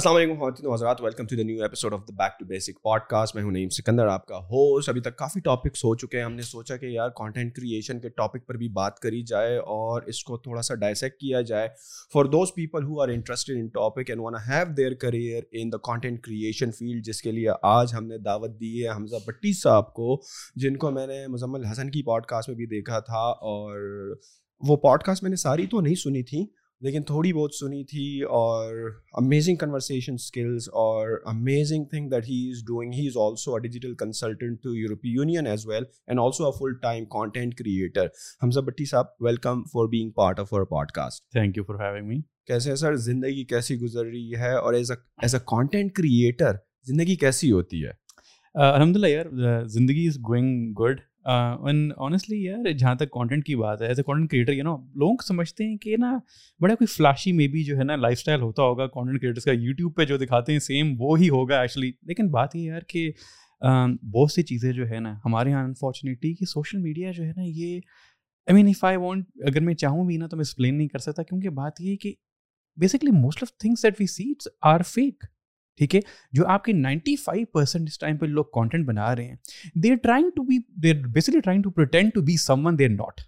السلام علیکم خواتین و حضرات welcome to the new episode of the back to basic podcast میں ہوں نعیم سکندر آپ کا ہوسٹ ابھی تک کافی ٹاپکس ہو چکے ہیں ہم نے سوچا کہ یار کانٹینٹ کریشن کے ٹاپک پر بھی بات کری جائے اور اس کو تھوڑا سا ڈائسیکٹ کیا جائے for those people who are interested in topic and have their career in the content creation field جس کے لیے آج ہم نے دعوت دی ہے حمزہ بٹی صاحب کو جن کو میں نے مزمل حسن کی پوڈ کاسٹ میں بھی دیکھا تھا اور وہ پوڈ کاسٹ میں نے ساری تو نہیں سنی تھیں لیکن تھوڑی بہت سنی تھی اور امیزنگ کنورسیشن اسکلز اور amazing thing that he is doing he is also a digital consultant to European Union as well and also a full time content creator Hamza Bhatti صاحب welcome for being part of our podcast thank you for having me کیسے ہے sir زندگی کیسی گزر رہی ہے اور as a as a content creator زندگی کیسی ہوتی ہے الحمد للہ یار زندگی از گوئنگ گڈ آنیسٹلی یار جہاں تک کانٹینٹ کی بات ہے as a content creator you know لوگ سمجھتے ہیں کہ نا بڑا کوئی فلاشی میں بھی جو ہے نا لائف اسٹائل ہوتا ہوگا کانٹینٹ کریٹرس کا یوٹیوب پہ جو دکھاتے ہیں سیم وہ ہی ہوگا ایکچولی لیکن بات یہ یار کہ بہت سی چیزیں جو ہے نا ہمارے یہاں انفارچونیٹلی کہ سوشل میڈیا جو ہے نا یہ I mean if I want اگر میں چاہوں بھی نا تو میں ایکسپلین نہیں کر سکتا کیونکہ بات یہ کہ basically most of things that we seats are fake ٹھیک ہے جو آپ کے نائنٹی فائیو پرسینٹ اس ٹائم پہ لوگ کانٹینٹ بنا رہے ہیں they are trying to be they basically trying to pretend to be someone they not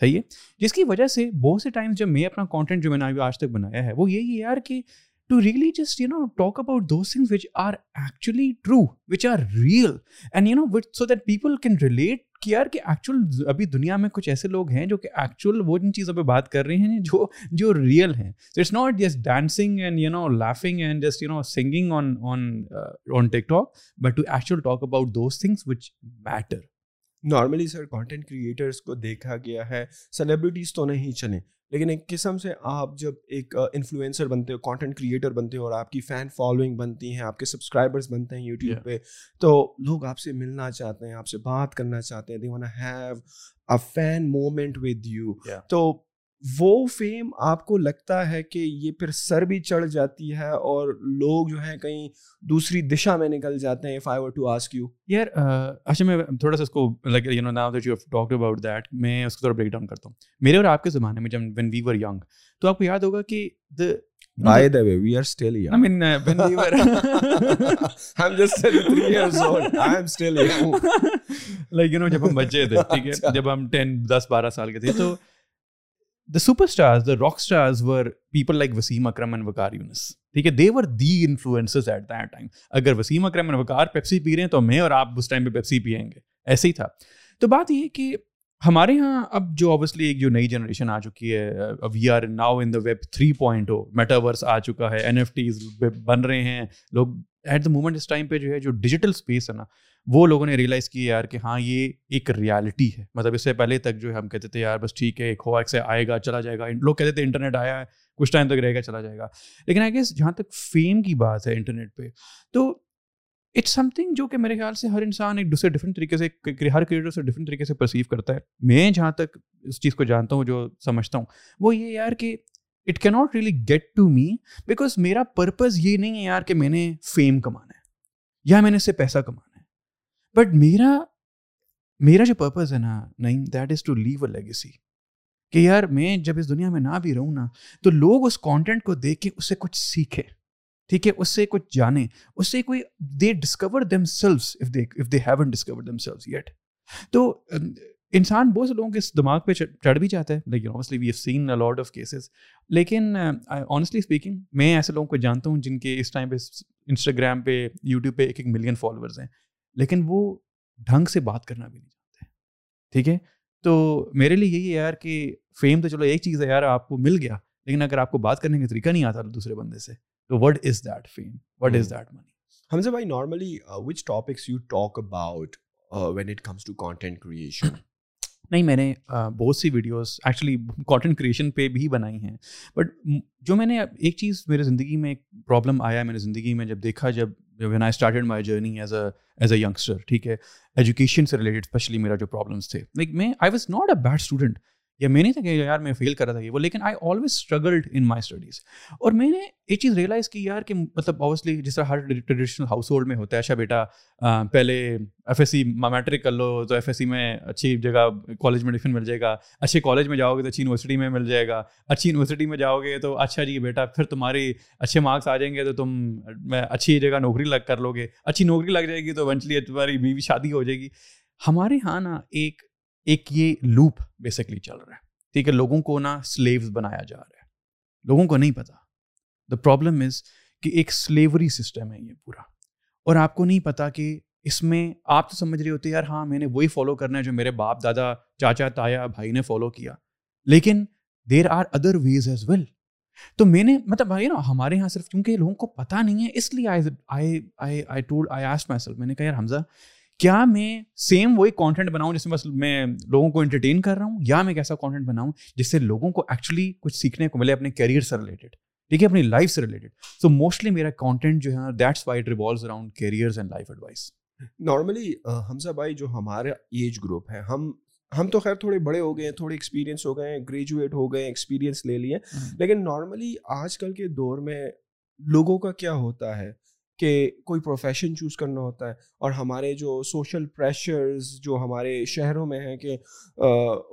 صحیح ہے جس کی وجہ سے بہت سے ٹائمس جب میں اپنا کانٹینٹ جو میں نے آج تک بنایا ہے وہ یہی ہے یار کہ to really just you know talk about two things which are actually true which are real and you know what so that people can relate کہ یار کہ ایکچوئل ابھی دنیا میں کچھ ایسے لوگ ہیں جو کہ ایکچوئل وہ جن چیزوں پہ بات کر رہے ہیں جو جو ریئل ہیں so it's not just dancing and you know laughing and just you know singing on on on TikTok but to actual talk about those things which matter normally sir content creators کو دیکھا گیا ہے celebrities تو نہیں چلیں لیکن ایک قسم سے آپ جب ایک انفلوئنسر بنتے ہو کانٹینٹ کریئٹر بنتے ہو اور آپ کی فین فالوئنگ بنتی ہیں آپ کے سبسکرائبرس بنتے ہیں یوٹیوب yeah. پہ تو لوگ آپ سے ملنا چاہتے ہیں آپ سے بات کرنا چاہتے ہیں they want have a fan moment with you تو وہ فیم آپ کو لگتا ہے کہ یہ پھر سر بھی چڑھ جاتی ہے اور لوگ جو ہیں کہیں دوسری دشا میں نکل جاتے ہیں if I were to ask you یار اچھا میں تھوڑا سا اس کو like you know now that you have talk about that میں اس کو تھوڑا بریک ڈاؤن کرتا ہوں میرے اور آپ کے زمانے میں جب وین وی ور ینگ تو آپ کو یاد ہوگا کہ دا By the way, we are still young. I mean, uh, when we were... I'm just 33 years old. I am still young. like, you know, جب ہم بچے تھے ٹھیک ہے اچھا۔ جب ہم 10, 10, 12 سال کے تھے تو the super stars the rock stars were people like Wasim Akram and Waqar Younis ٹھیک ہے they were the influencers at that time اگر وسیم اکرم اینڈ وکار پیپسی پی رہے ہیں تو میں اور آپ اس ٹائم پہ پیپسی پئیں گے ایسے ہی تھا تو بات یہ کہ ہمارے یہاں اب جو اوبیسلی ایک جو نئی جنریشن آ چکی ہے we are now in the web three point o metaverse آ چکا ہے این ایف ٹیز بن رہے ہیں لوگ ایٹ دا مومنٹ اس ٹائم پہ جو ہے جو ڈیجیٹل اسپیس ہے نا وہ لوگوں نے ریئلائز کیا یار کہ ہاں یہ ایک ریالٹی ہے مطلب اس سے پہلے تک جو ہے ہم کہتے تھے یار بس ٹھیک ہے ایک ہوا ایک سے آئے گا چلا جائے گا لوگ کہتے تھے انٹرنیٹ آیا ہے کچھ ٹائم تک رہے گا چلا جائے گا لیکن آئی گیس جہاں تک فیم کی بات ہے انٹرنیٹ پہ تو اٹس سم تھنگ جو کہ میرے خیال سے ہر انسان ایک دوسرے ڈفرینٹ طریقے سے ہر کریٹر سے ڈفرینٹ طریقے سے پرسیو کرتا ہے میں جہاں تک اس چیز کو جانتا ہوں جو سمجھتا ہوں وہ یہ یار کہ اٹ کی not really get to me because میرا پرپز یہ نہیں ہے یار کہ میں نے فیم کمانا ہے یا میں نے اس سے پیسہ کمانا بٹ میرا میرا جو پرپز ہے نا نہیں that is to leave a legacy کہ یار میں جب اس دنیا میں نہ بھی رہوں نا تو لوگ اس کانٹینٹ کو دیکھ کے اس سے کچھ سیکھے ٹھیک ہے اس سے کچھ جانیں اس سے کوئی they discover discover self selves yet تو انسان بہت سے لوگوں کے دماغ پہ چڑھ بھی جاتا ہے لیکن لیکن اسپیکنگ میں ایسے لوگوں کو جانتا ہوں جن کے اس ٹائم پہ انسٹاگرام پہ یوٹیوب پہ ایک ایک ملین فالوورز ہیں لیکن وہ ڈھنگ سے بات کرنا بھی نہیں چاہتے ٹھیک ہے تو میرے لیے یہی ہے یار کہ فیم تو چلو ایک چیز ہے یار آپ کو مل گیا لیکن اگر آپ کو بات کرنے کا طریقہ نہیں آتا دوسرے بندے سے تو what is that fame what is that money بھائی normally which topics you talk about when it comes to content creation نہیں میں نے بہت سی ویڈیوز ایکچولی کانٹینٹ کریشن پہ بھی بنائی ہیں بٹ جو میں نے ایک چیز میرے زندگی میں ایک پرابلم آیا میرے زندگی میں جب دیکھا جب when I started my journey as a as a youngster ٹھیک ہے ایجوکیشن سے ریلیٹڈ اسپیشلی میرا جو پرابلمس تھے لائک میں I was not a bad student یا میں نہیں تھا کہ یار میں فیل کر رہا تھا یہ وہ لیکن I always struggled in my studies اور میں نے ایک چیز ریئلائز کی یار کہ مطلب اوبویسلی جس طرح ہر ٹریڈیشنل ہاؤس ہولڈ میں ہوتا ہے اچھا بیٹا پہلے ایف ایس سی میٹرک کر لو تو ایف ایس سی میں اچھی جگہ کالج میں ڈفن مل جائے گا اچھے کالج میں جاؤ گے تو اچھی یونیورسٹی میں مل جائے گا اچھی یونیورسٹی میں جاؤ گے تو اچھا جی بیٹا پھر تمہاری اچھے مارکس آ جائیں گے تو تم اچھی جگہ نوکری لگ کر لو گے اچھی نوکری لگ جائے گی تو ونچلی تمہاری بیوی شادی ہو جائے گی ہمارے یہاں نا ایک ایک یہ لوپ بیسکلی چل رہا ہے ٹھیک ہے لوگوں کو نا سلیوز بنایا جا رہا ہے لوگوں کو نہیں پتا دا پرابلم از کہ ایک سلیوری سسٹم ہے یہ پورا اور آپ کو نہیں پتا کہ اس میں آپ تو سمجھ رہے ہوتے یار ہاں میں نے وہی فالو کرنا ہے جو میرے باپ دادا چاچا تایا بھائی نے فالو کیا لیکن there are other ways as well تو میں نے مطلب بھائی نا ہمارے یہاں صرف کیونکہ لوگوں کو پتا نہیں ہے اس لیے میں نے کہا یار حمزہ کیا میں سیم وہی کانٹینٹ بناؤں جس میں بس میں لوگوں کو انٹرٹین کر رہا ہوں یا میں کیسا کانٹینٹ بناؤں جس سے لوگوں کو ایکچولی کچھ سیکھنے کو ملے اپنے کیریئر سے ریلیٹڈ ٹھیک ہے اپنی لائف سے ریلیٹڈ سو موسٹلی میرا کانٹینٹ جو ہے that's why it revolves around careers and life advice normally Hamza بھائی جو ہمارا ایج گروپ ہے ہم ہم تو خیر تھوڑے بڑے ہو گئے ہیں تھوڑے ایکسپیرینس ہو گئے ہیں گریجویٹ ہو گئے ہیں ایکسپیرینس لے لیے لیکن نارملی آج کل کے دور میں لوگوں کا کیا ہوتا ہے کہ کوئی پروفیشن چوز کرنا ہوتا ہے اور ہمارے جو سوشل پریشرز جو ہمارے شہروں میں ہیں کہ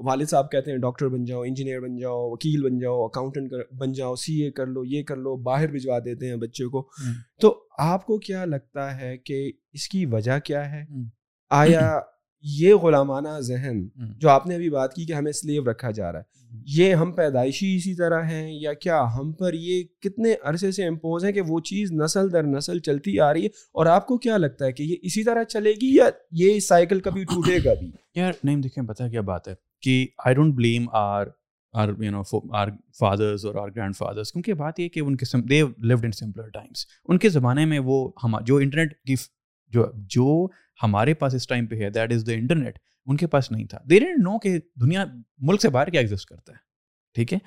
والد صاحب کہتے ہیں ڈاکٹر بن جاؤ انجینئر بن جاؤ وکیل بن جاؤ اکاؤنٹنٹ بن جاؤ سی اے کر لو یہ کر لو باہر بھجوا دیتے ہیں بچے کو تو آپ کو کیا لگتا ہے کہ اس کی وجہ کیا ہے آیا یہ غلامانہ ذہن جو آپ نے ابھی بات کی کہ ہمیں سلیو رکھا جا رہا ہے یہ ہم پیدائشی اسی طرح ہیں یا کیا ہم پر یہ کتنے عرصے سے امپوز ہیں کہ وہ چیز نسل در نسل چلتی آ رہی ہے اور آپ کو کیا لگتا ہے کہ یہ اسی طرح چلے گی یا یہ سائیکل کبھی ٹوٹے گا بھی یار نہیں دیکھیں پتہ کیا بات ہے کہ I don't blame our our you know our fathers اور آر گرینڈ فادرز کیونکہ بات یہ کہ ان کے they lived in simpler times ان کے زمانے میں وہ ہم جو انٹرنیٹ کی جو جو ہمارے پاس اس ٹائم پہ ہے دیٹ از دا انٹرنیٹ ان کے پاس نہیں تھا نو کہ دنیا ملک سے باہر کیا ایگزٹ کرتا ہے ٹھیک ہے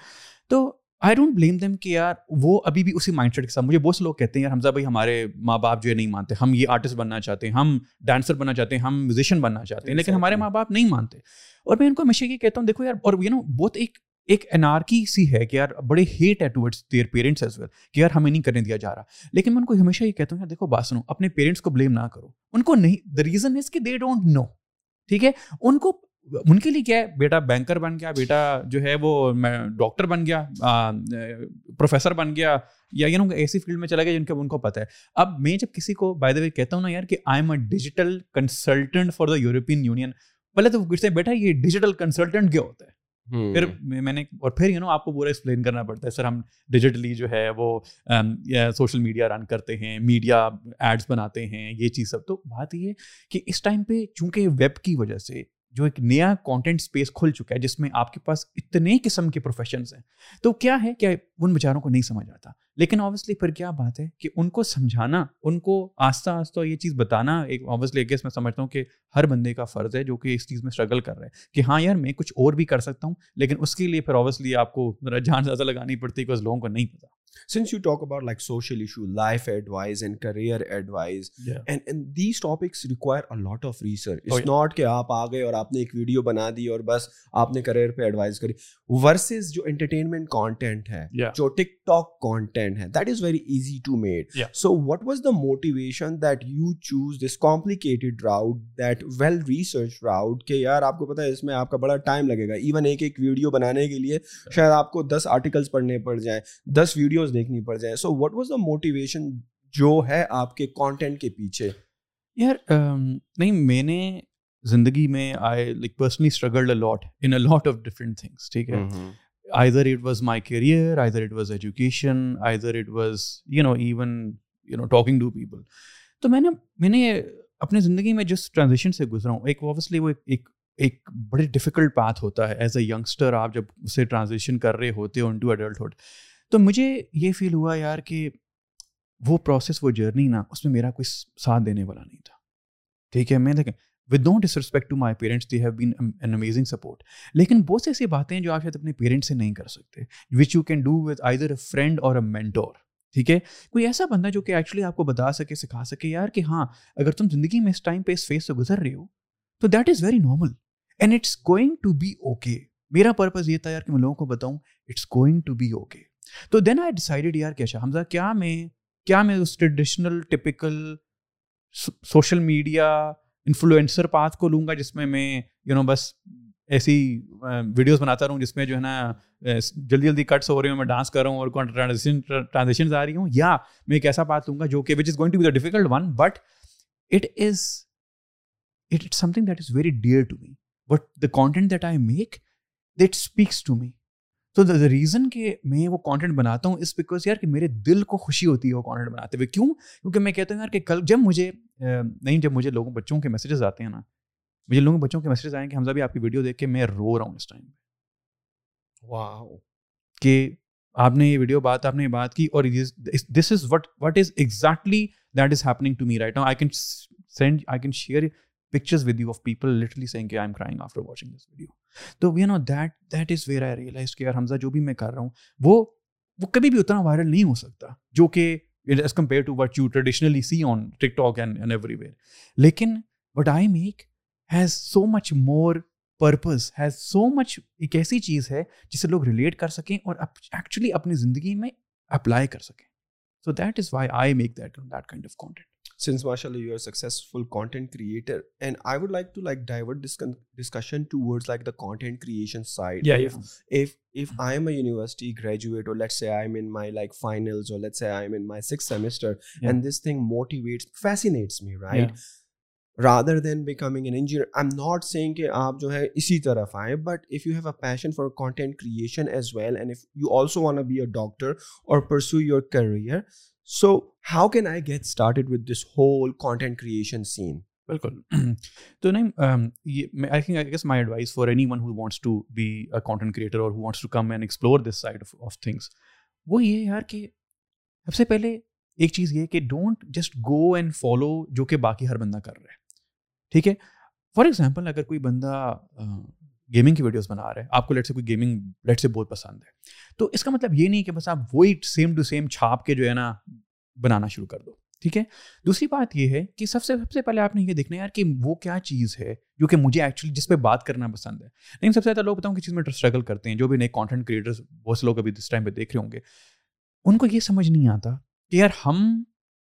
تو آئی ڈونٹ بلیم دیم کہ یار وہ ابھی بھی اسی مائنڈ سیٹ کے ساتھ مجھے بہت سے لوگ کہتے ہیں یار حمزہ بھائی ہمارے ماں باپ جو ہے نہیں مانتے ہم یہ آرٹسٹ بننا چاہتے ہیں ہم ڈانسر بننا چاہتے ہیں ہم میوزیشین بننا چاہتے ہیں لیکن ہمارے ماں باپ نہیں مانتے اور میں ان کو ہمیشہ یہ کہتا ہوں دیکھو یار اور یو نو بہت ایک ایک انارکی سی ہے کہ یار بڑے ہیٹ ہے towards their parents as well کہ یار ہمیں نہیں کرنے دیا جا رہا لیکن میں ان کو ہمیشہ یہ کہتا ہوں یار دیکھو بات سنو اپنے پیرنٹس کو بلیم نہ کرو ان کو نہیں دا ریزن از کہ دے ڈونٹ نو ٹھیک ہے ان کو ان کے لیے کیا ہے بیٹا بینکر بن گیا بیٹا جو ہے وہ ڈاکٹر بن گیا پروفیسر بن گیا یا یہ یعنی نا ایسی فیلڈ میں چلا گیا جن کے ان کو پتہ ہے اب میں جب کسی کو بائی دا وے کہتا ہوں نا یار کہ I am a digital consultant for the European Union پہلے تو بیٹا یہ ڈیجیٹل کنسلٹنٹ کیا ہوتا ہے پھر پھر میں نے اور یو نو آپ کو پورا ایکسپلین کرنا پڑتا ہے ہے سر ہم ڈیجیٹلی جو وہ سوشل میڈیا رن کرتے ہیں میڈیا ایڈس بناتے ہیں یہ چیز سب تو بات یہ کہ اس ٹائم پہ چونکہ ویب کی وجہ سے جو ایک نیا کانٹینٹ اسپیس کھل چکا ہے جس میں آپ کے پاس اتنے قسم کے پروفیشنس ہیں تو کیا ہے کیا ان بیچاروں کو نہیں سمجھ آتا لیکن آبویسلی پھر کیا بات ہے کہ ان کو سمجھانا ان کو آہستہ آہستہ یہ چیز بتانا ایک آبویسلی گیس میں سمجھتا ہوں کہ ہر بندے کا فرض ہے جو کہ اس چیز میں اسٹرگل کر رہا ہے کہ ہاں یار میں کچھ اور بھی کر سکتا ہوں لیکن اس کے لیے پھر آبویسلی آپ کو ذرا جان زیادہ لگانی پڑتی ہے کہ لوگوں کو نہیں پتا ایڈوائز کریئر oh, کہ آپ آپ آپ آ گئے اور اور نے نے ایک ویڈیو بنا دی بس پہ کری ورسز جو انٹرٹینمنٹ کانٹینٹ ہے جو ٹک ٹاک کانٹینٹ ہے that that that is very easy to made so was the motivation you choose this route route well research کہ یار آپ کو پتا ہے اس میں آپ کا بڑا ٹائم لگے گا ایون ایک ایک ویڈیو بنانے کے لیے شاید آپ کو دس آرٹیکلس پڑھنے پڑ جائیں دس ویڈیو ویڈیوز دیکھنی پڑ جائیں so what was the motivation جو ہے آپ کے کانٹینٹ کے پیچھے یار نہیں میں نے زندگی میں I like personally struggled lot in lot of different things ٹھیک ہے either it was my career either it was education either it was you know even you know talking to people تو میں نے میں نے اپنی زندگی میں جس ٹرانزیشن سے گزرا ہوں ایک اوبیسلی وہ ایک ایک بڑے ڈفیکلٹ پاتھ ہوتا ہے ایز اے ینگسٹر آپ جب اسے ٹرانزیشن کر رہے ہوتے ہو ان ٹو ایڈلٹہڈ تو مجھے یہ فیل ہوا یار کہ وہ پروسیس وہ جرنی نا اس میں میرا کوئی ساتھ دینے والا نہیں تھا ٹھیک ہے میں with no disrespect to my parents they have been an amazing support لیکن بہت سی ایسی باتیں ہیں جو آپ شاید اپنے پیرنٹس سے نہیں کر سکتے which you can do with I there a friend اور اے مینٹور ٹھیک ہے کوئی ایسا بندہ جو کہ ایکچولی آپ کو بتا سکے سکھا سکے یار کہ ہاں اگر تم زندگی میں اس ٹائم پہ اس فیس سے گزر رہے ہو تو that is very normal and it's going to be okay میرا پرپز یہ تھا یار کہ میں لوگوں کو بتاؤں it's going to be okay تو دین آئی ڈیسائڈیڈ یار کیا میں کیا میں اس traditional typical social media influencer path کو لوں گا جس میں میں یو نو بس ایسی ویڈیوز بناتا رہوں جس میں جو ہے نا جلدی جلدی کٹس ہو رہی ہوں میں ڈانس کر رہا ہوں اور ٹرانزیکشن یا میں ایک ایسا بات لوں گا جو کہ which is going to be the difficult one but it is it something that is very dear to me but the content that I make that speaks to me تو دا ریزن کہ میں وہ content بناتا ہوں us because یار کہ میرے دل کو خوشی ہوتی ہے وہ کانٹینٹ بناتے ہوئے کیوں کیونکہ میں کہتا ہوں یار کہ کل جب مجھے نہیں جب مجھے لوگوں بچوں کے میسیجز آتے ہیں نا مجھے لوگوں بچوں کے میسیجز آئے ہیں کہ حمزہ بھی آپ کی ویڈیو دیکھ کے میں رو رہا ہوں اس ٹائم پہ واہ کہ آپ نے یہ ویڈیو بات آپ نے یہ بات کی اور this is what what is exactly that is happening to me right now I can send I can share pictures with you of people watching تو you know that that is where I realize کہ یار حمزہ جو بھی میں کر رہا ہوں وہ وہ کبھی بھی اتنا وائرل نہیں ہو سکتا جو کہ as compare to what you traditionally see on TikTok and everywhere لیکن what I make has so much more purpose has so much ایک ایسی چیز ہے جسے لوگ ریلیٹ کر سکیں اور ایکچولی اپنی زندگی میں اپلائی کر سکیں so that is why I make that that kind of content since Allah you are successful content creator and I would like to like the content side if I am a university graduate اور آپ جو ہے اسی طرف آئیں but if you have a passion for content creation as well and if you also wanna be a doctor اور pursue your career so how can I get started this whole content creation scene بالکل تو نہیں I I think guess my advice for anyone who who wants wants to to be a content creator اور come and explore this side of things وہ یہ یار کہ سب سے پہلے ایک چیز یہ کہ don't just go and follow جو کہ باقی ہر بندہ کر رہا ہے ٹھیک ہے فار ایگزامپل اگر کوئی بندہ گیمنگ کی ویڈیوز بنا رہے ہیں آپ کو لیٹ سے کوئی گیمنگ لیٹ سے بہت پسند ہے تو اس کا مطلب یہ نہیں کہ بس آپ وہی سیم ٹو سیم چھاپ کے جو ہے نا بنانا شروع کر دو ٹھیک ہے دوسری بات یہ ہے کہ سب سے سب سے پہلے آپ نے یہ دیکھنا ہے یار کہ وہ کیا چیز ہے جو کہ مجھے ایکچولی جس پہ بات کرنا پسند ہے لیکن سب سے زیادہ لوگ بتاؤں کہ چیز میں اسٹرگل کرتے ہیں جو بھی نئے کانٹینٹ کریٹرس بہت سے لوگ ابھی اس ٹائم پہ دیکھ رہے ہوں گے ان کو یہ سمجھ نہیں آتا کہ یار ہم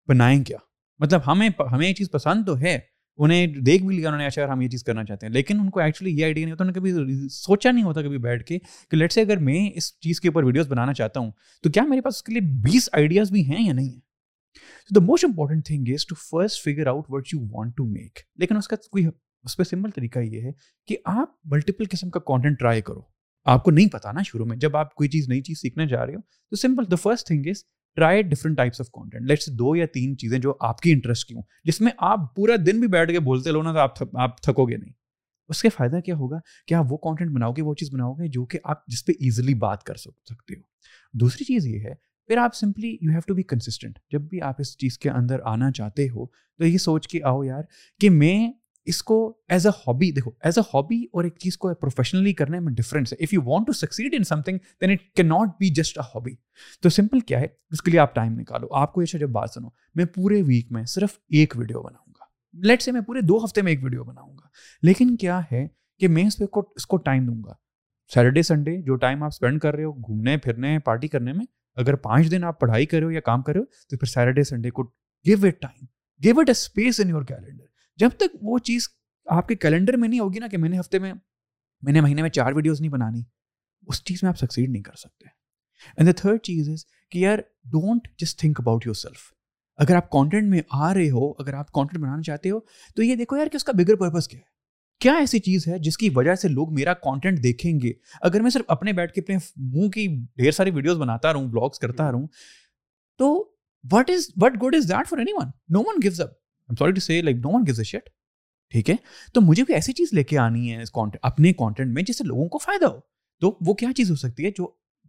بنائیں کیا مطلب ہمیں ہمیں یہ چیز پسند تو ہے انہیں دیکھ بھی لیا انہوں نے اچھا ہم یہ چیز کرنا چاہتے ہیں لیکن ان کو ایکچولی یہ آئیڈیا نہیں ہوتا انہوں نے کبھی سوچا نہیں ہوتا کبھی بیٹھ کے کہ لیٹ سے اگر میں اس چیز کے اوپر ویڈیوز بنانا چاہتا ہوں تو کیا میرے پاس اس کے لیے بیس آئیڈیاز بھی ہیں یا نہیں ہیں the most important thing is to first figure out what you want to make لیکن اس کا کوئی اس پہ سمپل طریقہ یہ ہے کہ آپ ملٹیپل قسم کا کانٹینٹ ٹرائی کرو آپ کو نہیں پتا نا شروع میں جب آپ کوئی چیز نئی چیز سیکھنے جا رہے ہو تو simple the first thing is try different types of content let's دو یا تین چیزیں جو آپ کی انٹرسٹ کی ہوں جس میں آپ پورا دن بھی بیٹھ کے بولتے لو نا تو آپ آپ تھکو گے نہیں اس کے فائدہ کیا ہوگا کہ آپ وہ کانٹینٹ بناؤ گے وہ چیز بناؤ گے جو کہ آپ جس پہ ایزیلی بات کر سکتے ہو دوسری چیز یہ ہے پھر آپ simply you have to be consistent جب بھی آپ اس چیز کے اندر آنا چاہتے ہو تو یہ سوچ کے آؤ یار کہ میں اس کو ایز اے ہابی دیکھو ایز اے ہابی اور ایک چیز کو پروفیشنلی کرنے میں ڈفرینس ہے if you want to succeed in something then it can not be just a hobby تو سمپل کیا ہے اس کے لیے آپ ٹائم نکالو آپ کو یہ اچھا بات سنو میں پورے ویک میں صرف ایک ویڈیو بناؤں گا لیٹ سے میں پورے دو ہفتے میں ایک ویڈیو بناؤں گا لیکن کیا ہے کہ میں اس پہ اس کو ٹائم دوں گا سیٹرڈے سنڈے جو ٹائم آپ اسپینڈ کر رہے ہو گھومنے پھرنے پارٹی کرنے میں اگر پانچ دن آپ پڑھائی کرو یا کام کرو تو پھر سیٹرڈے سنڈے کو give time give it a space in your calendar جب تک وہ چیز آپ کے کیلنڈر میں نہیں ہوگی نا کہ میں نے ہفتے میں میں نے مہینے میں چار ویڈیوز نہیں بنانی اس چیز میں آپ سکسیڈ نہیں کر سکتے اینڈ دا تھرڈ چیز از کہ یار don't just think about yourself اگر آپ کانٹینٹ میں آ رہے ہو اگر آپ کانٹینٹ بنانا چاہتے ہو تو یہ دیکھو یار کہ اس کا بگر پرپز کیا ہے کیا ایسی چیز ہے جس کی وجہ سے لوگ میرا کانٹینٹ دیکھیں گے اگر میں صرف اپنے بیٹھ کے اپنے منہ کی ڈھیر ساری ویڈیوز بناتا رہوں بلاگس کرتا رہوں تو what is what good is that for anyone no one gives up I'm sorry to see like no one gives a shit ٹھیک ہے تو مجھے بھی ایسی چیز لے کے آنی ہے اپنے کانٹینٹ میں جس سے لوگوں کو فائدہ ہو تو وہ کیا چیز ہو سکتی ہے جو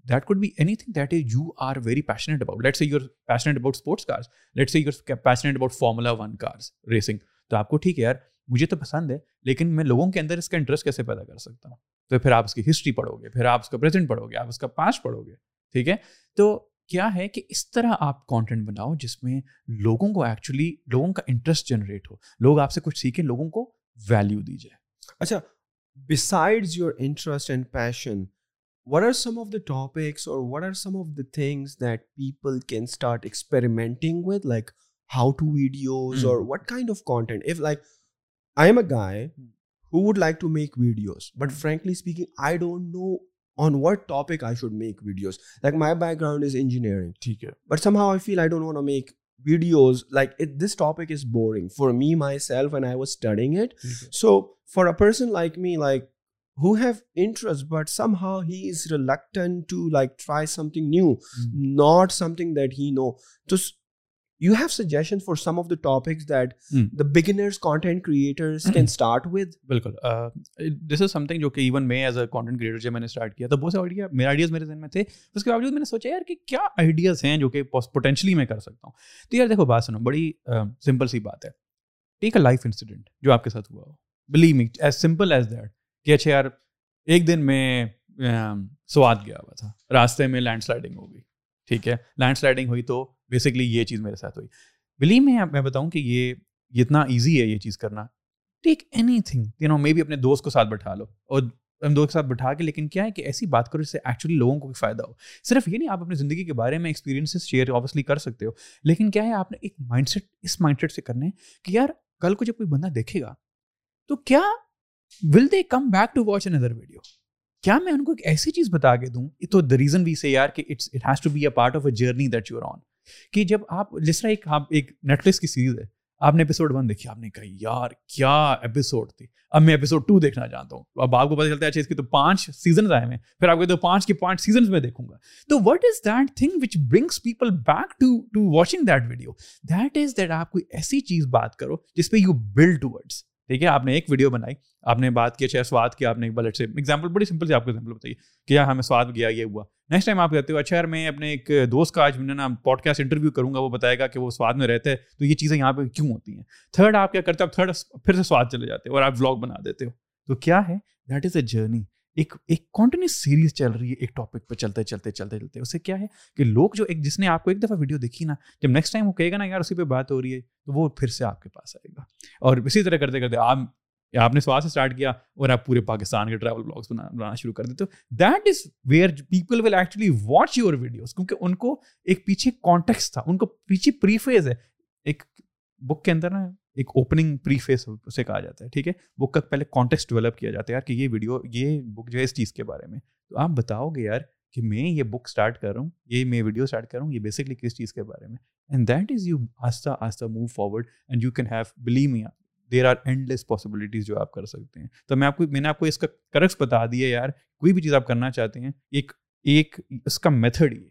that could be anything that is you are very passionate about let see you passionate about sports cars let see you passionate about Formula One cars racing تو آپ کو ٹھیک ہے یار مجھے تو پسند ہے لیکن میں لوگوں کے اندر اس کا انٹرسٹ کیسے پیدا کر سکتا ہوں تو پھر آپ اس کی ہسٹری پڑھو گے پھر آپ اس کا پریزنٹ پڑھو گے آپ اس کا پاسٹ پڑھو گے ٹھیک ہے تو کیا ہے کہ اس طرح آپ کانٹینٹ بناؤ جس میں لوگوں کو ایکچولی لوگوں کا انٹرسٹ جنریٹ ہو لوگ آپ سے کچھ سیکھیں لوگوں کو ویلیو دی جائے اچھا interest and passion what are some of the topics اور what are some of the things that people can start experimenting with like how to videos اور what kind of content if like I am a guy who like to make videos but frankly speaking I don't know on what topic I should make videos. Like my background is engineering, but somehow I feel I don't want to make videos like it, this topic is boring for me myself and I was studying it. So for a person like me, like who have interest, but somehow he is reluctant to like try something new, hmm. not something that he know. Just you have suggestion for some of the topics بالکل this is something جو کہ even میں as a content creator جب میں نے start کیا تو بہت سے آئیڈیا میرے آئیڈیاز میرے ذہن میں تھے اس کے باوجود میں نے سوچا یار کہ کیا آئیڈیاز ہیں جو کہ پوٹینشلی میں کر سکتا ہوں تو یار دیکھو بات سنو بڑی سمپل سی بات ہے ٹیک اے لائف انسیڈنٹ جو آپ کے ساتھ ہوا ہو believe me as simple as that کہ اچھا یار ایک دن میں سواد گیا ہوا تھا راستے میں لینڈ سلائڈنگ ہو گئی ٹھیک ہے لینڈ سلائڈنگ ہوئی تو بیسکلی یہ چیز میرے ساتھ ہوئی بلیم میں میں بتاؤں کہ یہ اتنا ایزی ہے یہ چیز کرنا take anything you know maybe اپنے دوست کو ساتھ بٹھا لو اور ہم دوست کے ساتھ بٹھا کے لیکن کیا ہے کہ ایسی بات کرو جس سے ایکچولی لوگوں کو بھی فائدہ ہو صرف یہ نہیں آپ اپنی زندگی کے بارے میں ایکسپیرینس شیئر آبویسلی کر سکتے ہو لیکن کیا ہے آپ نے ایک مائنڈ سیٹ اس مائنڈ سیٹ سے کرنا ہے کہ یار کل کو جب کوئی بندہ دیکھے گا تو کیا will they come back to watch another video کیا میں ان کو ایک ایسی چیز بتا کے دوں تو دا ریزن وی سے یار کہ part of a journey that you on کہ جب آپ جس طرح ایک آپ ایک نیٹفلکس کی سیریز ہے آپ نے اپیسوڈ ون دیکھی آپ نے کہا یار کیا ایپیسوڈ تھی اب میں اپیسوڈ ٹو دیکھنا چاہتا ہوں اب آپ کو پتا چلتا ہے اچھا اس کے تو پانچ سیزنس آئے ہیں پھر آپ کے تو پانچ کے پانچ سیزنس میں دیکھوں گا تو what is that thing which brings people back to to watching that video that is that آپ کوئی ایسی چیز بات کرو جس پہ یو بلڈ ٹو ورڈس ٹھیک ہے آپ نے ایک ویڈیو بنائی آپ نے بات کیا اچھا سواد کیا آپ نے ایک سے ایگزامپل بڑی سمپل سے آپ کو ایگزامپل بتائیے کہ یار ہمیں سواد گیا یہ ہوا نیکسٹ ٹائم آپ کہتے ہو اچھا یار میں اپنے ایک دوست کا آج میں نا کاسٹ انٹرویو کروں گا وہ بتائے گا کہ وہ سواد میں رہتے تو یہ چیزیں یہاں پہ کیوں ہوتی ہیں تھرڈ آپ کیا کرتے ہو آپ تھرڈ پھر سے سواد چلے جاتے اور آپ بلاگ بنا دیتے ہو تو کیا ہے دیٹ از اے جرنی ایک ایک کانٹینیوس سیریز چل رہی ہے ایک ٹاپک پہ چلتے چلتے چلتے چلتے اسے کیا ہے کہ لوگ جو ایک جس نے آپ کو ایک دفعہ ویڈیو دیکھی نا جب نیکسٹ ٹائم وہ کہے گا نا یار اسی پہ بات ہو رہی ہے تو وہ پھر سے آپ کے پاس آئے گا اور اسی طرح کرتے کرتے آپ آپ نے سوا سے اسٹارٹ کیا اور آپ پورے پاکستان کے ٹریول بلاگس بنا بنانا شروع کر دیتے تو that is where people will actually watch your videos کیونکہ ان کو ایک پیچھے کانٹیکس تھا ان کو پیچھے پریفیز ہے ایک بک کے اندر نا ایک اوپننگ پری فیس اسے کہا جاتا ہے ٹھیک ہے بک کا پہلے کانٹیکس ڈیولپ کیا جاتا ہے یار کہ یہ ویڈیو یہ بک جو ہے اس چیز کے بارے میں تو آپ بتاؤ گے یار کہ میں یہ بک اسٹارٹ کر رہا ہوں یہ میں ویڈیو اسٹارٹ کر رہا ہوں یہ بیسکلی کس چیز کے بارے میں اینڈ دیٹ از یو آستہ آہستہ move forward and you can have believe me there are endless possibilities جو آپ کر سکتے ہیں تو میں آپ کو میں نے آپ کو اس کا کرکس بتا دیا یار کوئی بھی چیز آپ کرنا چاہتے ہیں ایک ایک اس کا میتھڈ یہ ہے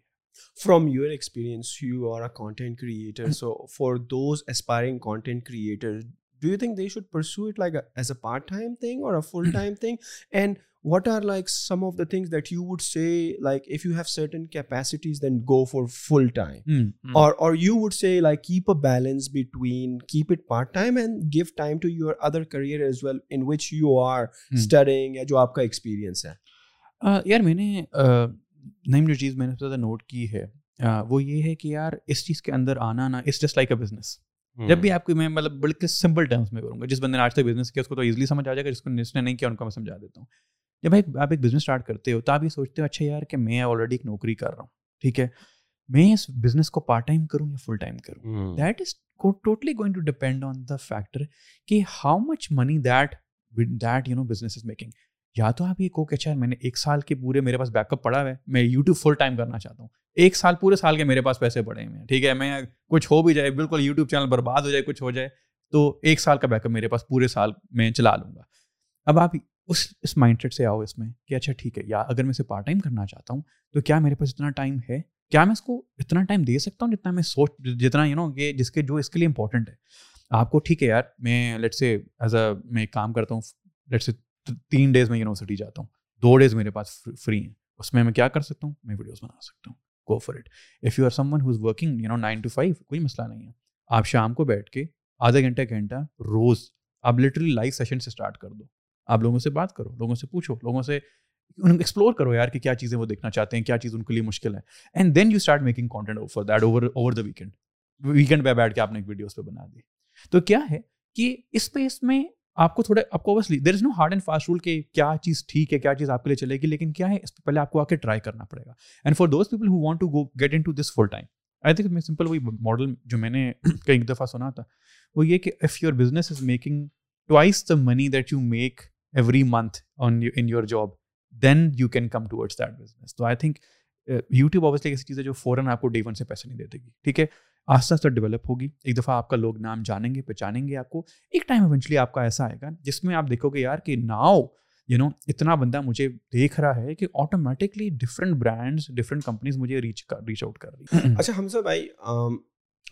from your experience you are a content creator so for those aspiring content creator do you think they should pursue it like as a part time thing اور full time thing and what are like some of the things that you would say like if you have certain capacities then go for full time اور you would say like keep a balance between keep it part time and give time to your other career as well in which you are studying یا جو آپ کا experience ہے یار میں نے نئی جو چیز میں نے سب سے زیادہ نوٹ کی ہے وہ یہ ہے کہ یار اس چیز کے اندر آنا نا اس جسٹ لائک اے بزنس جب بھی آپ کو میں مطلب بڑے سمپل ٹرمس میں کروں گا جس بندے نے آج تک بزنس کیا اس کو تو ایزلی سمجھ آ جائے گا جس کو جس نے نہیں کیا ان کو میں سمجھا دیتا ہوں جب ایک آپ ایک بزنس اسٹارٹ کرتے ہو تو آپ یہ سوچتے ہو اچھا یار کہ میں آلریڈی ایک نوکری کر رہا ہوں ٹھیک ہے میں اس بزنس کو پارٹ ٹائم کروں یا فل ٹائم کروں that is totally going to depend on the factor کہ how much money that that you know business is making یا تو آپ یہ کو کہ اچھا میں نے ایک سال کے پورے میرے پاس بیک اپ پڑا ہوا ہے میں یوٹیوب فل ٹائم کرنا چاہتا ہوں ایک سال پورے سال کے میرے پاس پیسے پڑے ہیں ٹھیک ہے میں کچھ ہو بھی جائے بالکل یوٹیوب چینل برباد ہو جائے کچھ ہو جائے تو ایک سال کا بیک اپ میرے پاس پورے سال میں چلا لوں گا اب آپ اس اس مائنڈ سیٹ سے آؤ اس میں کہ اچھا ٹھیک ہے یا اگر میں اسے پارٹ ٹائم کرنا چاہتا ہوں تو کیا میرے پاس اتنا ٹائم ہے کیا میں اس کو اتنا ٹائم دے سکتا ہوں جتنا میں سوچ جتنا یو نو کہ جس کے جو اس کے لیے امپورٹنٹ ہے آپ کو ٹھیک ہے یار میں لیٹ لیٹ سے سے ایز اے میں کام کرتا ہوں تین ڈیز میں یونیورسٹی جاتا ہوں دو ڈیز میرے پاس فری ہیں اس میں میں کیا کر سکتا ہوں میں ویڈیوز بنا سکتا ہوں go for it if you are someone who's working you know nine to five کوئی مسئلہ نہیں ہے آپ شام کو بیٹھ کے آدھا گھنٹہ گھنٹہ روز آپ لٹرلی لائف سیشن سے اسٹارٹ کر دو آپ لوگوں سے بات کرو لوگوں سے پوچھو لوگوں سے ان کو ایکسپلور کرو یار کہ کیا چیزیں وہ دیکھنا چاہتے ہیں کیا چیز ان کے لیے مشکل ہے and then you start making content for that over over the weekend weekend پہ بیٹھ کے آپ نے ایک ویڈیوز پہ بنا دی تو کیا ہے کہ اس اسپیس میں آپ کو تھوڑے آپ کو there is no hard and fast rule کہ کیا چیز ٹھیک ہے کیا چیز آپ کے لیے چلے گی لیکن کیا ہے اس پہ پہلے آپ کو آ کے ٹرائی کرنا پڑے گا and for those people who want to go get into this full time I think میں سمپل وہی ماڈل جو میں نے کئی ایک دفعہ سنا تھا وہ یہ کہ if your business is making twice the money that you make every month on in your job then you can come towards that business تو آئی تھنک یوٹیوب اوبیسلی ایسی چیز ہے جو فوراً آپ کو ڈے ون سے پیسے نہیں دیتے ٹھیک ہے آہستہ آہستہ ڈیولپ ہوگی ایک دفعہ آپ کا لوگ نام جانیں گے پہچانیں گے آپ کو ایک ٹائم ایونچولی آپ کا ایسا آئے گا جس میں آپ دیکھو گے یار کہ ناؤ یو نو اتنا بندہ مجھے دیکھ رہا ہے کہ automatically different brands different companies مجھے ریچ ریچ آؤٹ کر رہی اچھا ہم سب بھائی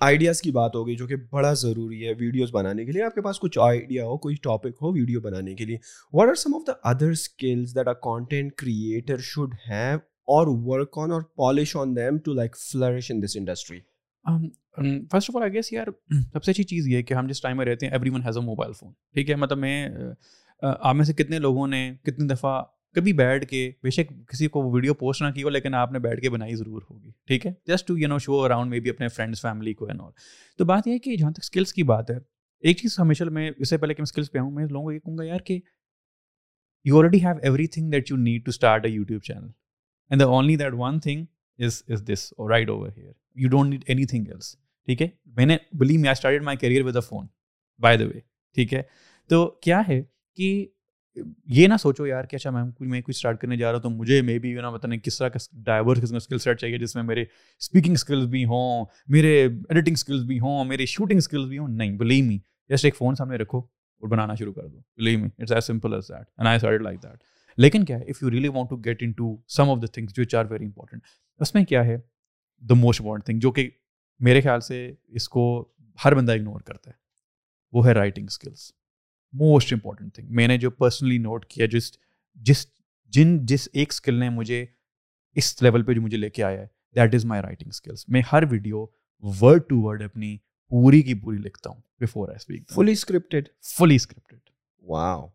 آئیڈیاز کی بات ہوگی جو کہ بڑا ضروری ہے ویڈیوز بنانے کے لیے آپ کے پاس کچھ آئیڈیا ہو کوئی ٹاپک ہو ویڈیو بنانے کے لیے what are some of the other skills that are content creator should have اور ورک آن اور polish on them to like flourish in this industry first of all I guess یار سب سے اچھی چیز یہ ہے کہ ہم جس ٹائم میں رہتے ہیں everyone has a mobile phone ٹھیک ہے مطلب میں آپ میں سے کتنے لوگوں نے کتنی دفعہ کبھی بیٹھ کے بے شک کسی کو ویڈیو پوسٹ نہ کی ہو لیکن آپ نے بیٹھ کے بنائی ضرور ہوگی ٹھیک ہے just to you know show around maybe اپنے فرینڈس فیملی کو اینڈ آل تو بات یہ ہے کہ جہاں تک اسکلس کی بات ہے ایک چیز ہمیشہ میں اس سے پہلے کہ میں اسکلس پہ آؤں میں لوگوں کو یہ کہوں گا یار کہ you already have everything that you need to start a YouTube channel and the only that one thing is is this right over here you don't need anything else ٹھیک ہے میں نے believe I started my career with a phone by the way ٹھیک ہے تو کیا ہے کہ یہ نہ سوچو یار کہ اچھا میم میں کچھ اسٹارٹ کرنے جا رہا ہوں تو مجھے مے بی یو نا پتا نہیں کس طرح کا ڈائیورس قسم کا اسکل سیٹ چاہیے جس میں میرے اسپیکنگ اسکلس بھی ہوں میرے ایڈیٹنگ اسکلس بھی ہوں میرے شوٹنگ اسکلس بھی ہوں نہیں بلیو می جسٹ ایک فون سامنے رکھو اور بنانا شروع کر دو believe me it's as simple as that and I sort like that لیکن کیا ہے if you really want to get into some of the things which are very important اس میں کیا ہے دا موسٹ امپورٹنٹ تھنگ جو کہ میرے خیال سے اس کو ہر بندہ اگنور کرتا ہے وہ ہے writing skills most important thing میں نے جو پرسنلی نوٹ کیا جس جس جن جس ایک اسکل نے مجھے اس لیول پہ جو مجھے لے کے آیا ہے that is my writing skills میں ہر ویڈیو ورڈ ٹو ورڈ اپنی پوری کی پوری لکھتا ہوں before I speak fully scripted fully scripted wow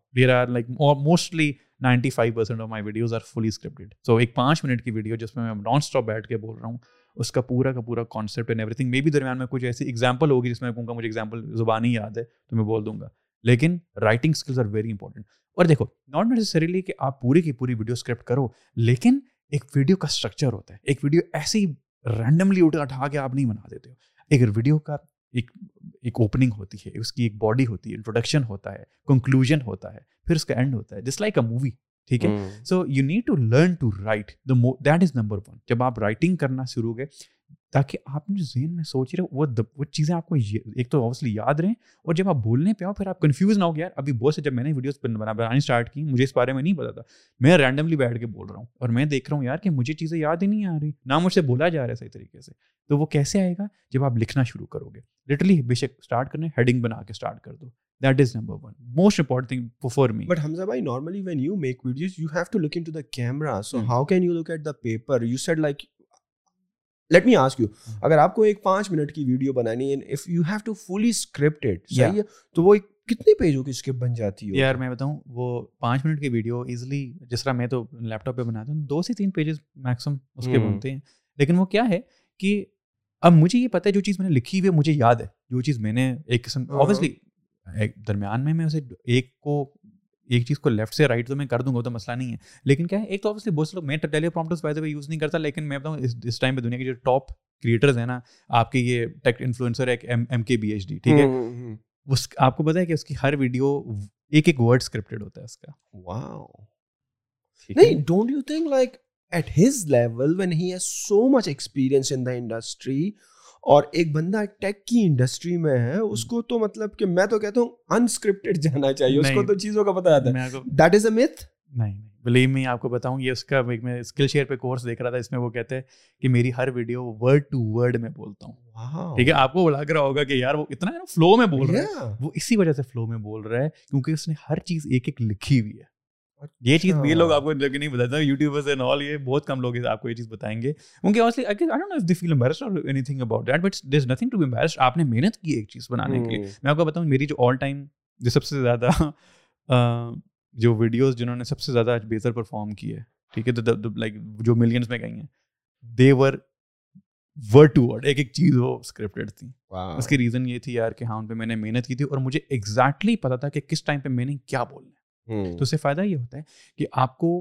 like mostly ninety five percent of my videos are fully scripted so ایک پانچ منٹ کی ویڈیو جس میں میں نان اسٹاپ بیٹھ کے بول رہا ہوں اس کا پورا کا پورا کانسیپٹ مے می درمیان میں کچھ ایسی ایگزامپل ہوگی جس میں کہوں گا مجھے ایگزامپل زبان ہی یاد ہے تو میں بول دوں گا لیکن writing skills are very important اور دیکھو ناٹ نیسسریلی کہ آپ پوری کی پوری ویڈیو اسکرپٹ کرو لیکن ایک ویڈیو کا اسٹرکچر ہوتا ہے ایک ویڈیو ایسی رینڈملی اٹھا اٹھا کے آپ نہیں بنا دیتے ایک ویڈیو کا ایک ایک اوپننگ ہوتی ہے اس کی ایک باڈی ہوتی ہے انٹروڈکشن ہوتا ہے کنکلوژن ہوتا ہے پھر اس کا اینڈ ہوتا ہے جس لائک اے مووی ٹھیک ہے so you need to learn to write the مو دیٹ از نمبر ون جب آپ رائٹنگ کرنا شروع ہو گئے تاکہ آپ جو ذہن میں سوچ رہے ہو وہ چیزیں آپ کو ایک تو اوبیسلی یاد رہیں اور جب آپ بولنے پہ آؤ پھر آپ کنفیوز نہ ہو یار ابھی بہت سے جب میں نے ویڈیوز بنا بنانی اسٹارٹ کی مجھے اس بارے میں نہیں پتا تھا میں رینڈملی بیٹھ کے بول رہا ہوں اور میں دیکھ رہا ہوں یار کہ مجھے چیزیں یاد ہی نہیں آ رہی نہ مجھ سے بولا جا رہا ہے صحیح طریقے سے تو وہ کیسے آئے گا جب آپ لکھنا شروع کرو گے لٹلی بے شک اسٹارٹ کرنے ہیڈنگ بنا کے اسٹارٹ کر دو that is number one most important thing me but بھائی normally when you you make videos have to look into the camera so how can you look at the paper you said like let me ask you اگر آپ کو ایک پانچ minute کی video بنانی ہے if you have to fully scripted صحیح ہے تو وہ ایک کتنے پیجوں کی اسکرپٹ بن جاتی ہے یار میں بتاؤں وہ پانچ منٹ کی ویڈیو ایزلی جس طرح میں تو لیپ ٹاپ پہ بناتا ہوں دو سے تین پیجز میکسیمم اس کے hmm. بنتے ہیں لیکن وہ کیا ہے کہ اب مجھے یہ پتہ ہے جو چیز میں نے لکھی ہوئی ہے مجھے یاد ہے جو چیز میں نے ایک قسم oh. آبویسلی درمیان میں میں اسے ایک کو ایک چیز کو لیفٹ سے رائٹ تو میں کر دوں گا تو مسئلہ نہیں ہے لیکن کیا ہے ایک تو آبویسلی بہت سے لوگ میں teleprompters wise way use نہیں کرتا لیکن میں بتاؤں اس ٹائم پہ دنیا کے جو ٹاپ کریٹرز ہیں نا آپ کے یہ ٹیک انفلوئنسر ایک M M K B H D ٹھیک ہے اس آپ کو پتا ہے کہ اس کی ہر ویڈیو ایک ایک ورڈ اسکرپٹیڈ ہوتا ہے اس کا واو نہیں don't you think like at his level when he has so much experience in the industry اور ایک بندہ ٹیک کی انڈسٹری میں ہے اس کو تو مطلب کہ میں تو کہتا ہوں انسکرپٹیڈ جانا چاہیے اس کو تو چیزوں کا ہے دیٹ از اے نہیں بلیو میں آپ کو بتاؤں یہ اس کا میں اسکل شیئر پہ کورس دیکھ رہا تھا اس میں وہ کہتے ہیں کہ میری ہر ویڈیو ورڈ ورڈ ٹو میں بولتا ہوں ٹھیک ہے آپ کو لگ رہا ہوگا کہ یار وہ اتنا فلو میں بول رہا ہے وہ اسی وجہ سے فلو میں بول رہا ہے کیونکہ اس نے ہر چیز ایک ایک لکھی ہوئی ہے یہ چیز اچھا۔ یہ لوگ آپ کو لگے نہیں بتاتے یوٹیوبرز اینڈ آل یہ بہت کم لوگ آپ کو یہ چیز بتائیں گے ان کے I don't know if they feel embarrass اور anything about that but there is nothing to be embarrass آپ نے محنت کی ایک چیز بنانے کے لیے میں آپ کو بتاؤں میری جو آل ٹائم جو سب سے زیادہ جو ویڈیوز جنہوں نے سب سے زیادہ بہتر پرفارم کی ہے ٹھیک ہے لائک جو ملینس میں گئی ہیں they were word to word ایک ایک چیز وہ اسکرپٹڈ تھی اس کی ریزن یہ تھی یار کہ ہاں ان پہ میں نے محنت کی تھی اور مجھے ایگزیکٹلی پتا تھا کہ کس ٹائم پہ میں نے کیا بولنا تو اس سے فائدہ یہ ہوتا ہے کہ آپ کو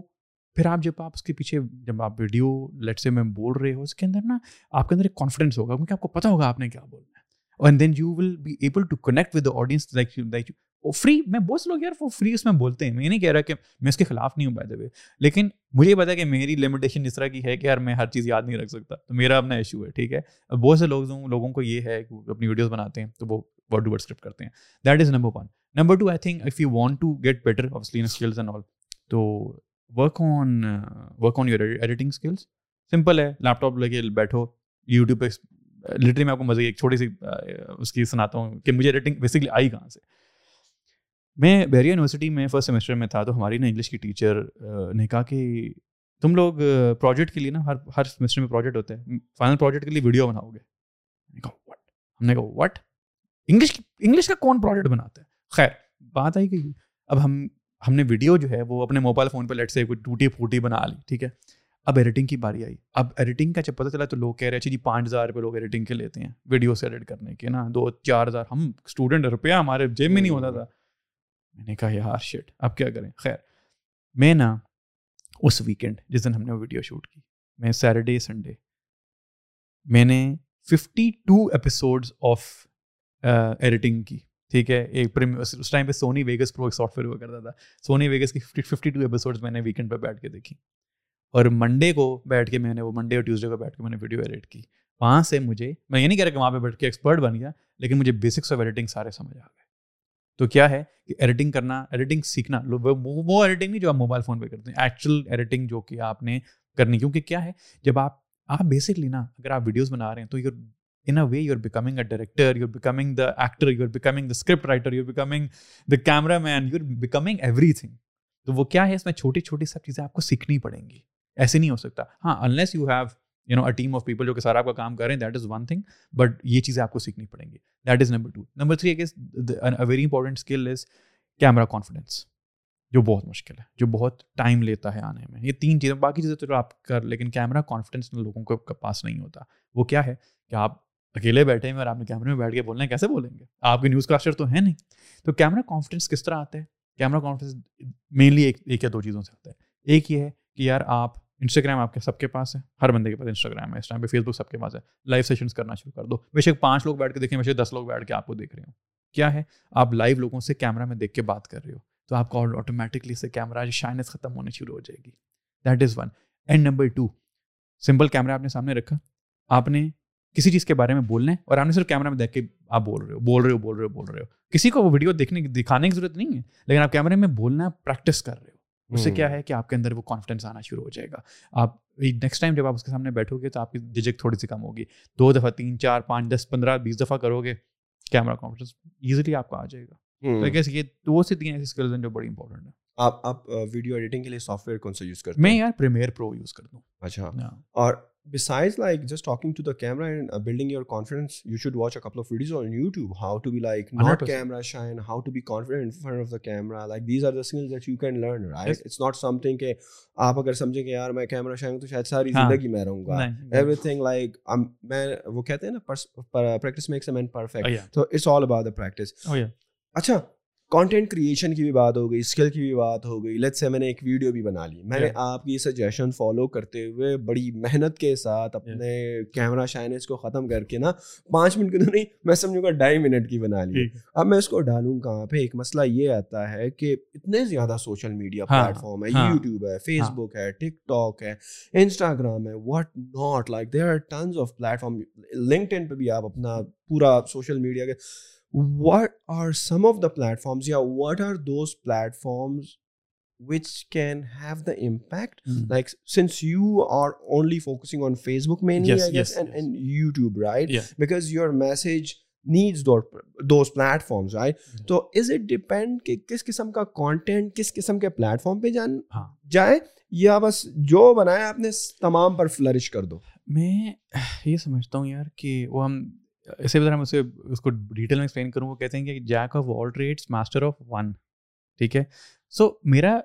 پھر آپ جب آپ اس کے پیچھے جب آپ ویڈیو لیٹ سے میں بول رہے ہو اس کے اندر نا آپ کے اندر ایک کانفیڈینس ہوگا کیونکہ آپ کو پتا ہوگا آپ نے کیا بولنا ہے and then you will be able to connect with audience like like free میں بہت سے لوگ یار وہ فری اس میں بولتے ہیں میں نہیں کہہ رہا کہ میں اس کے خلاف نہیں ہوں بائی دے وے لیکن مجھے پتا کہ میری لمیٹیشن اس طرح کی ہے کہ یار میں ہر چیز یاد نہیں رکھ سکتا تو میرا اپنا ایشو ہے ٹھیک ہے بہت سے لوگ لوگوں کو یہ ہے کہ اپنی ویڈیوز بناتے ہیں تو وہ ورڈ ورڈ اسکرپٹ کرتے ہیں that is number one number two I think if you want to get better and all تو work work on on your editing skills simple ہے لیپ ٹاپ لے کے بیٹھو یوٹیوب پہ لٹری میں آپ کو مزے ایک چھوٹی سی اس کی سناتا ہوں کہ مجھے ایڈیٹنگ بیسکلی آئی کہاں سے میں بحریہ یونیورسٹی میں فسٹ سیمسٹر میں تھا تو ہماری نا انگلش کی ٹیچر نے کہا کہ تم لوگ پروجیکٹ کے لیے نا ہر ہر سیمسٹر میں پروجیکٹ ہوتے ہیں فائنل پروجیکٹ کے لیے ویڈیو بناؤ گے ہم نے کہا واٹ انگلش انگلش کا کون پروجیکٹ بناتا ہے خیر بات آئی گئی اب ہم ہم نے ویڈیو جو ہے وہ اپنے موبائل فون پہ لیٹ سے کوئی ٹوٹی پھوٹی بنا لی ٹھیک ہے اب ایڈیٹنگ کی باری آئی اب ایڈیٹنگ کا جب پتہ چلا تو لوگ کہہ رہے اچھا جی پانچ ہزار روپئے لوگ ایڈیٹنگ کے لیتے ہیں ویڈیو سے ایڈٹ کرنے کے نا دو چار ہزار ہم اسٹوڈنٹ روپیہ ہمارے جیب میں نہیں ہوتا تھا میں نے کہا یار شیٹ اب کیا کریں خیر میں نا اس ویکینڈ جس دن ہم نے ویڈیو شوٹ کی میں سیٹرڈے سنڈے میں نے fifty two episode of editing کی ٹھیک ہے ایک اس ٹائم پہ سونی ویگس پرو ایک سافٹ ویئر ہوا کرتا تھا سونی ویگس کی ففٹی ٹو ایپیسوڈ میں نے ویکینڈ پہ بیٹھ کے دیکھی اور منڈے کو بیٹھ کے میں نے وہ منڈے اور ٹیوزڈے کو بیٹھ کے میں نے ویڈیو ایڈیٹ کی وہاں سے مجھے میں یہ نہیں کہہ رہا کہ وہاں پہ بیٹھ کے ایکسپرٹ بن گیا لیکن مجھے بیسکس آف ایڈیٹنگ سارے سمجھ آ گئے تو کیا ہے کہ ایڈیٹنگ کرنا ایڈیٹنگ سیکھنا وہ ایڈیٹنگ نہیں جو آپ موبائل فون پہ کرتے ہیں ایکچوئل ایڈیٹنگ جو کہ آپ نے کرنی کیونکہ کیا ہے جب آپ آپ بیسکلی نا اگر آپ ویڈیوز بنا رہے ہیں تو in a way you becoming becoming a you're you the actor you becoming becoming script script writer you the the cameraman you are becoming everything تو وہ کیا ہے اس میں چھوٹی چھوٹی سب چیزیں آپ کو سیکھنی پڑیں گی ایسے نہیں ہو سکتا ہاں unless you have you know a team of people جو کہ سر آپ کا کام کر رہے ہیں that is one thing but یہ چیزیں آپ کو سیکھنی پڑیں گی that is number two number three is important skill is camera confidence جو بہت مشکل ہے جو بہت ٹائم لیتا ہے آنے میں یہ تین چیزیں باقی چیزیں تو آپ کر لیکن کیمرا کانفیڈینس لوگوں کے پاس نہیں ہوتا وہ کیا ہے کہ آپ اکیلے بیٹھے ہیں اور آپ نے کیمرے میں بیٹھ کے بولنا ہے کیسے بولیں گے آپ کے نیوز کاسٹر تو ہے نہیں تو کیمرہ کانفیڈنس کس طرح آتا ہے کیمرہ کانفیڈنس مینلی ایک ایک یا دو چیزوں سے آتا ہے ایک یہ ہے کہ یار آپ انسٹاگرام آپ کے سب کے پاس ہے ہر بندے کے پاس انسٹاگرام ہے اس ٹائم پہ فیس بک سب کے پاس ہے لائیو سیشنس کرنا شروع کر دو بے شک پانچ لوگ بیٹھ کے دیکھیں بے شک دس لوگ بیٹھ کے آپ کو دیکھ رہے ہوں کیا ہے آپ لائیو لوگوں سے کیمرہ میں دیکھ کے بات کر رہے ہو تو آپ کا آٹومیٹکلی سے کیمرہ شائنس ختم ہونی شروع ہو جائے گی that is one and number two simple camera آپ نے سامنے رکھا آپ نے کسی چیز کے بارے میں بولنا ہے اور آپ نے صرف کیمرہ میں دیکھ کے آپ بول رہے ہو بول رہے ہو بول رہے ہو بول رہے ہو کسی کو وہ ویڈیو دیکھنے دکھانے کی ضرورت نہیں ہے لیکن آپ کیمرے میں بولنا پریکٹس کر رہے ہو اس سے کیا ہے کہ آپ کے اندر وہ کانفیڈنس آنا شروع ہو جائے گا آپ نیکسٹ ٹائم جب آپ اس کے سامنے بیٹھو گے تو آپ کی جھجک تھوڑی سی کم ہوگی دو دفعہ تین چار پانچ دس پندرہ بیس دفعہ کرو گے کیمرہ کانفیڈنس ایزیلی آپ کو آ جائے گا تو گیس یہ دو سے تین ایسی اسکلز ہیں جو بڑی امپورٹنٹ ہیں آپ آپ ویڈیو ایڈیٹنگ کے لیے سافٹ ویئر کون سا یوز کرتے ہیں میں یار پریمیئر پرو یوز کرتا ہوں اچھا ہاں۔ اور besides like just talking to the camera and building your confidence you should watch a couple of videos on YouTube how to be like not camera shy how to be confident in front of the camera like these are the skills that you can learn right it's not something کہ آپ اگر سمجھیں کہ یار میں camera shy ہوں تو شاید ساری زندگی میں رہوں گا ایوری تھنگ لائک میں وہ کہتے ہیں نا practice makes a man perfect تو it's all about the practice اچھا کانٹینٹ کریشن کی بھی بات ہو گئی اسکل کی بھی بات ہو گئی لیٹ سے میں نے ایک ویڈیو بھی بنا لی میں نے آپ کی سجیشن فالو کرتے ہوئے بڑی محنت کے ساتھ اپنے کیمرہ شائنس کو ختم کر کے نا پانچ منٹ کے میں سمجھوں گا ڈھائی منٹ کی بنا لی اب میں اس کو ڈالوں کہاں پہ ایک مسئلہ یہ آتا ہے کہ اتنے زیادہ سوشل میڈیا پلیٹ فارم ہے یوٹیوب ہاں، ہے فیس ہاں۔ بک ہے ٹک ٹاک ہے انسٹاگرام ہے what not like there are tons of platform LinkedIn پہ بھی آپ اپنا پورا سوشل میڈیا کے پلیٹ دوز پلیٹ فارمز رائٹ تو از اٹ کہ کس قسم کا کانٹینٹ کس قسم کے پلیٹ فارم پہ جان جائیں یا بس جو بنایا آپ نے تمام پر فلرش کر دو میں یہ سمجھتا ہوں یار کہ وہ ہم میں اسے اس کو ڈیٹیل میں ایکسپلین کروں وہ کہتے ہیں کہ jack of all trades master of one ٹھیک ہے سو میرا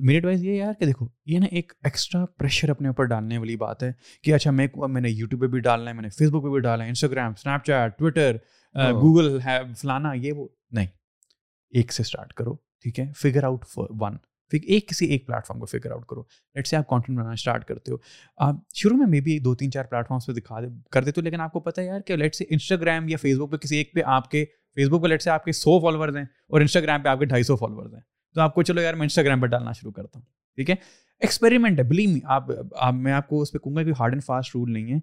میری ایڈوائز یہ یار کہ دیکھو یہ نا ایکسٹرا پریشر اپنے اوپر ڈالنے والی بات ہے کہ اچھا میں میں نے یوٹیوب پہ بھی ڈالنا ہے میں نے فیس بک پہ بھی ڈالنا ہے Instagram Snapchat Twitter Google ہے فلانا یہ وہ نہیں ایک سے اسٹارٹ کرو ٹھیک ہے فگر آؤٹ ون ایک کسی ایک پلیٹ فارم کو فگر آؤٹ کرو لیٹ سے آپ آپ کانٹینٹ بنانا اسٹارٹ کرتے ہو شروع میں مے بی دو تین چار پلیٹ فارمس پہ دکھا دے کر دیتے ہو لیکن آپ کو ہے یار کہ لیٹ سے انسٹاگرام یا فیس بک پہ کسی ایک پہ آپ کے فیس بک پہ لیٹ سے آپ کے سو فالوورز ہیں اور انسٹاگرام پہ آپ کے ڈھائی سو فالوورز ہیں تو آپ کو چلو یار میں انسٹاگرام پہ ڈالنا شروع کرتا ہوں ٹھیک ہے ایکسپیریمنٹ ہے بلیو میں آپ کو اس پہ کہوں گا کہ ہارڈ اینڈ فاسٹ رول نہیں ہے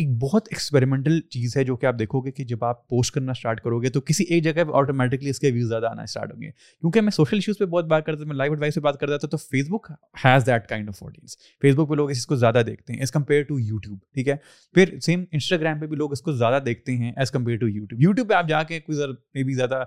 ایک بہت ایکسپیریمنٹل چیز ہے جو کہ آپ دیکھو گے کہ جب آپ پوسٹ کرنا اسٹارٹ کرو گے تو کسی ایک جگہ پہ آٹومیٹکلی اس کے ویوز زیادہ آنا اسٹارٹ ہوں گے کیونکہ میں سوشل ایشوز پہ بہت بات کرتا میں لائف ایڈوائس پہ بات کرتا تھا تو Facebook has that kind of audience Facebook پہ لوگ اس کو زیادہ دیکھتے ہیں ایز کمپیئر ٹو یوٹیوب ٹھیک ہے پھر سیم انسٹاگرام پہ بھی لوگ اس کو زیادہ دیکھتے ہیں as compare to YouTube YouTube پہ آپ جا کے کوئی مے بی زیادہ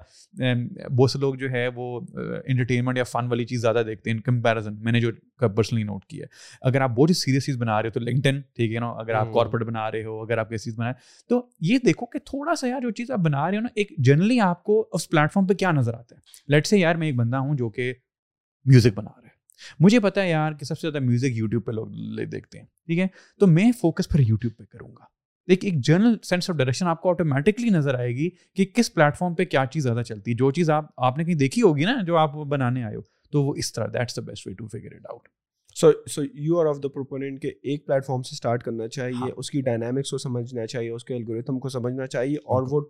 بہت سے لوگ جو ہے وہ انٹرٹینمنٹ یا فن والی چیز زیادہ دیکھتے ہیں ان کمپیریزن میں نے جو کا پرسنلی نوٹ کیا ہے اگر آپ بہت ہی سیریس چیز بنا رہے ہو تو لنکٹن ٹھیک ہے نا اگر آپ کارپوریٹ بنا رہے ہو اگر آپ کیسی چیز بنا رہے تو یہ دیکھو کہ تھوڑا سا یار جو چیز آپ بنا رہے ہو نا ایک جنرلی آپ کو اس پلیٹ فارم پہ کیا نظر آتا ہے لیٹ سے یار میں ایک بندہ ہوں جو کہ میوزک بنا رہا ہے مجھے پتا ہے یار کہ سب سے زیادہ میوزک یوٹیوب پہ لوگ دیکھتے ہیں ٹھیک ہے تو میں فوکس پھر یوٹیوب پہ کروں گا ایک جنرل سینس آف ڈائریکشن آپ کو آٹومیٹکلی نظر آئے گی کہ کس پلیٹ فارم پہ کیا چیز زیادہ چلتی ہے جو چیز آپ آپ نے کہیں دیکھی ہوگی نا جو آپ بنانے آئے ہو تو وہ اس طرح that's the best way to figure it out so so you are of the proponent کے ایک پلیٹ فارم سے اسٹارٹ کرنا چاہیے ہاں۔ اس کی ڈائنامکس کو سمجھنا چاہیے اس کے الگوریتھم کو سمجھنا چاہیے اور وہ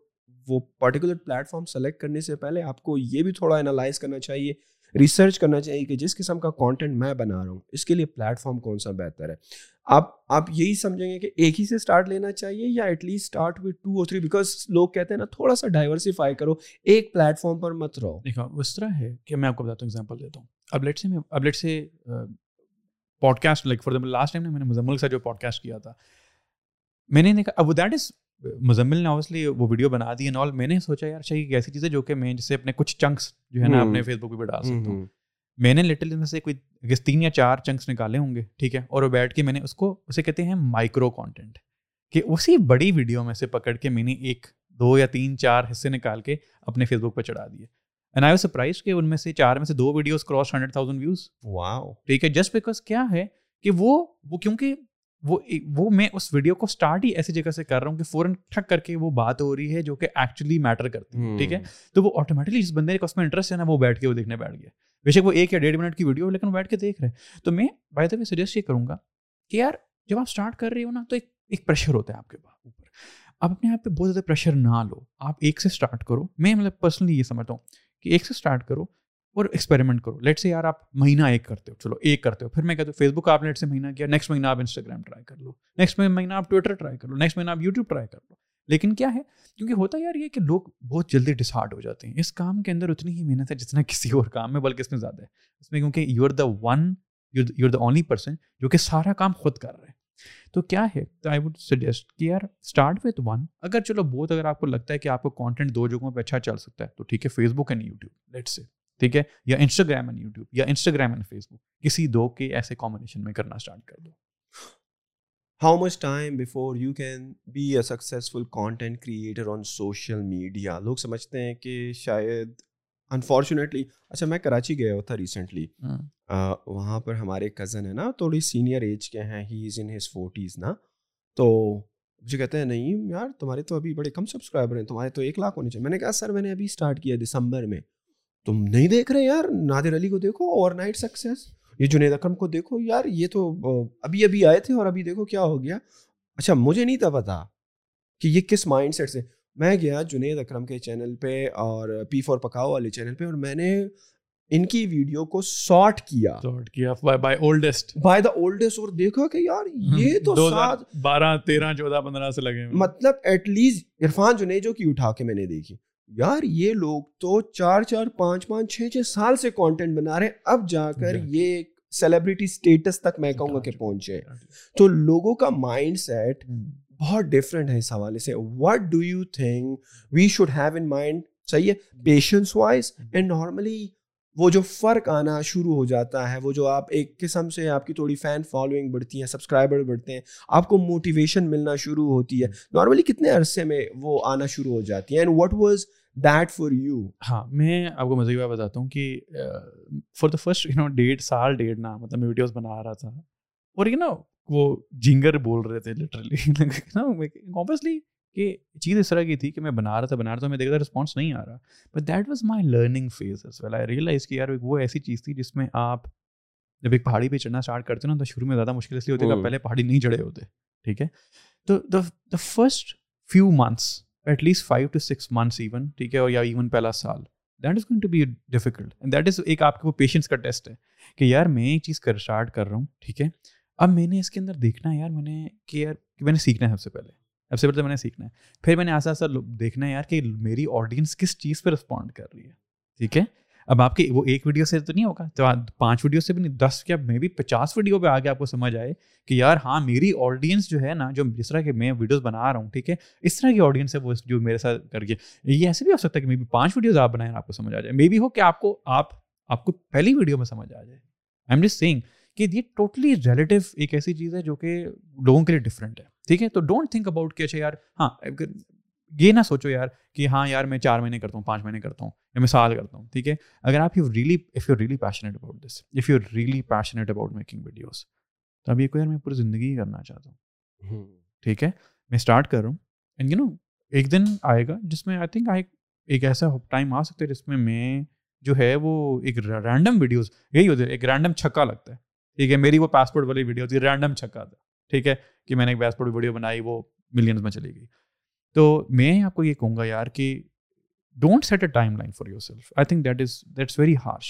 وہ پرٹیکولر پلیٹ فارم سلیکٹ کرنے سے پہلے آپ کو یہ بھی تھوڑا انالائز کرنا چاہیے ریسرچ کرنا چاہیے کہ جس قسم کا کانٹینٹ میں بنا رہا ہوں اس کے لیے پلیٹ فارم کون سا بہتر ہے آپ آپ یہی سمجھیں گے کہ ایک ہی سے اسٹارٹ لینا چاہیے یا at least start with two اور تھری بیکاز لوگ کہتے ہیں نا تھوڑا سا ڈائیورسیفائی کرو ایک پلیٹ فارم پر مت رہو دیکھا اس طرح ہے کہ میں آپ کو بتاتا ہوں ایگزامپل دیتا ہوں اب لیٹ سے میں اب let's say podcast like for example last time میں نے مزمل کا جو پوڈ کاسٹ کیا تھا میں نے دیکھا اب دیٹ از مزمل نے اوبیسلی وہ ویڈیو بنا دی اینڈ آل میں نے سوچا یار شاہی ایک ایسی چیز ہے جو کہ میں جسے اپنے کچھ چنکس جو ہے نا اپنے فیس بک پہ ڈال سکتا ہوں میں نے لٹل میں سے کوئی تین یا چار چنکس نکالے ہوں گے ٹھیک ہے اور وہ بیٹھ کے میں نے اس کو اسے کہتے ہیں مائکرو کانٹینٹ کہ اسی بڑی ویڈیو میں سے پکڑ کے میں نے ایک دو یا تین چار حصے نکال کے اپنے فیس بک پہ چڑھا دیے اینڈ آئی سرپرائز کہ ان میں سے چار میں سے دو videos cross hundred thousand views ٹھیک ہے جسٹ بیکاز کیا ہے کہ وہ وہ کیونکہ وہ وہ میں اس ویڈیو کو اسٹارٹ ہی ایسی جگہ سے کر رہا ہوں کہ فوراً ٹھک کر کے وہ بات ہو رہی ہے جو کہ ایکچولی میٹر کرتی ہے ٹھیک ہے تو وہ آٹومیٹکلی جس بندے اس میں انٹرسٹ ہے نا وہ بیٹھ کے وہ دیکھنے بیٹھ گیا بے شک وہ ایک یا ڈیڑھ منٹ کی ویڈیو لیکن بیٹھ کے دیکھ رہے تو میں بائی دفعہ سجیسٹ یہ کروں گا کہ یار جب آپ اسٹارٹ کر رہی ہو نا تو ایک ایک پریشر ہوتا ہے آپ کے پاس اوپر آپ اپنے آپ پہ بہت زیادہ پریشر نہ لو آپ ایک سے اسٹارٹ کرو میں مطلب پرسنلی یہ سمجھتا ہوں کہ ایک سے اسٹارٹ کرو اور ایکسپیریمنٹ کرو لیٹ سے یار آپ مہینہ ایک کرتے ہو چلو ایک کرتے ہو پھر میں کہتا ہوں فیس بک آپ لیٹ سے مہینہ کیا نیکسٹ مہینہ آپ انسٹاگرام ٹرائی کر لو نیکسٹ مہینہ آپ ٹویٹر ٹرائی کر لو نیکسٹ مہینہ آپ یوٹیوب ٹرائی کر لو لیکن کیا ہے کیونکہ ہوتا یار یہ کہ لوگ بہت جلدی ڈسہارڈ ہو جاتے ہیں اس کام کے اندر اتنی ہی محنت ہے جتنا کسی اور کام میں بلکہ اس میں زیادہ ہے اس میں کیونکہ you are the one you are the only person جو کہ سارا کام خود کر رہے ہیں تو کیا ہے تو آئی سجیسٹ کہ یار اسٹارٹ وتھ ون اگر چلو بہت اگر آپ کو لگتا ہے کہ آپ کو کانٹینٹ دو جگہوں پہ اچھا چل سکتا ہے تو ٹھیک ہے Facebook and YouTube let's say ٹھیک ہے یا انسٹاگرام اینڈ یوٹیوب یا انسٹاگرام اینڈ فیس بک کسی دو کے ایسے کمبینیشن میں کرنا اسٹارٹ کر دو how much time before you can be a successful content creator on social media لوگ سمجھتے ہیں کہ شاید انفارچونیٹلی اچھا میں کراچی گیا ہوا تھا ریسنٹلی ہاں۔ وہاں پر ہمارے کزن ہے نا تھوڑی سینئر ایج کے ہیں he is in his forties نا تو مجھے کہتے ہیں نہیں یار تمہارے تو ابھی بڑے کم سبسکرائبر ہیں تمہارے تو ایک لاکھ ہونے چاہیے میں نے کہا سر میں نے ابھی اسٹارٹ کیا دسمبر میں تم نہیں دیکھ رہے یار نادر علی کو دیکھو اوور نائٹ سکسیز یہ جنید اکرم کو دیکھو یار یہ تو ابھی ابھی آئے تھے اور ابھی دیکھو کیا ہو گیا اچھا مجھے نہیں تھا پتا کہ یہ کس مائنڈ سیٹ سے میں گیا جنید اکرم کے چینل پہ اور پی فور پکاؤ والے چینل پہ اور میں نے ان کی ویڈیو کو سارٹ کیا سارٹ کیا by by by the oldest اور دیکھا کہ یار یہ تو سات بارہ تیرہ چودہ پندرہ سے لگے مطلب ایٹ لیسٹ عرفان جنید جو کی اٹھا کے میں نے دیکھی یار یہ لوگ تو چار چار پانچ پانچ چھ چھ سال سے کانٹینٹ بنا رہے ہیں اب جا کر یہ سیلیبریٹی اسٹیٹس تک میں کہوں گا کہ پہنچے تو لوگوں کا مائنڈ سیٹ hmm. بہت ڈفرینٹ ہے اس حوالے سے what do you think we should have in mind صحیح ہے پیشنس وائز اینڈ نارملی وہ جو فرق آنا شروع ہو جاتا ہے وہ جو آپ ایک قسم سے آپ کی تھوڑی فین فالوئنگ بڑھتی ہیں سبسکرائبر بڑھتے ہیں آپ کو موٹیویشن ملنا شروع ہوتی ہے نارملی کتنے عرصے میں وہ آنا شروع ہو جاتی ہے and what was that for you ہاں میں آپ کو مزید بتاتا ہوں کہ for the first you know ڈیڑھ سال ڈیڑھ نا مطلب میں ویڈیوز بنا رہا تھا اور یو نا وہ جنگر بول رہے تھے نا کہ چیز اس طرح کی تھی کہ میں بنا رہا تھا بنا رہا تھا میں دیکھ رہا رسپانس نہیں آ رہا but that was my learning phase well I realize کہ یار وہ ایسی چیز تھی جس میں آپ جب ایک پہاڑی پہ چڑھنا اسٹارٹ کرتے نا تو شروع میں زیادہ مشکل اس لیے ہوتی ہے hmm. پہلے پہاڑی نہیں چڑھے ہوتے ٹھیک ہے تو the the first few months at least five to six months even ٹھیک ہے اور یا ایون پہلا سال that is to be difficult that is ایک آپ کے وہ پیشنس کا ٹیسٹ ہے کہ یار میں یہ چیز کر اسٹارٹ کر رہا ہوں ٹھیک ہے اب میں نے اس کے اندر دیکھنا ہے یار میں نے کہ کہ میں نے سیکھنا ہے سب سے پہلے اب سے پہلے تو میں نے سیکھنا ہے پھر میں نے آسا آسا دیکھنا ہے یار کہ میری آڈینس کس چیز پہ رسپونڈ کر رہی ہے ٹھیک ہے اب آپ کی وہ ایک ویڈیو سے تو نہیں ہوگا تو پانچ ویڈیو سے بھی نہیں دس یا مے بی پچاس ویڈیو پہ آگے آپ کو سمجھ آئے کہ یار ہاں میری آڈینس جو ہے نا جو جس طرح کے میں ویڈیوز بنا رہا ہوں ٹھیک ہے اس طرح کی آڈینس ہے وہ جو میرے ساتھ کر کے یہ ایسے بھی ہو سکتا ہے کہ مے بی پانچ ویڈیوز آپ بنائیں آپ کو سمجھ آ جائے مے بی ہو کہ آپ کو آپ آپ کو پہلی ویڈیو میں سمجھ آ جائے آئی ایم جسٹ سینگ کہ یہ ٹوٹلی ریلیٹیو ایک ایسی چیز ہے جو کہ لوگوں کے لیے ڈفرینٹ ہے ٹھیک ہے تو ڈونٹ تھنک اباؤٹ کہ اچھا یار ہاں یہ نہ سوچو یار کہ ہاں یار میں چار مہینے کرتا ہوں پانچ مہینے کرتا ہوں یا میں سال کرتا ہوں ٹھیک ہے اگر آپ you really if you really passionate about this if you really passionate about making videos تو اب یہ کوئی یار میں پوری زندگی ہی کرنا چاہتا ہوں ٹھیک ہے میں اسٹارٹ کر رہا ہوں اینڈ یو نو ایک دن آئے گا جس میں آئی تھنک آئی ایک ایسا ٹائم آ سکتا ہے جس میں میں جو ہے وہ ایک رینڈم ویڈیوز یہی ہوتے ایک رینڈم چھکا لگتا ہے ٹھیک ہے میری وہ پاسپورٹ والی ویڈیوز رینڈم چھکا تھا ٹھیک ہے کہ میں نے ایک ویڈیو بنائی وہ ملینز میں چلی گئی تو میں آپ کو یہ کہوں گا یار کہ don't set a timeline for yourself I think that is very harsh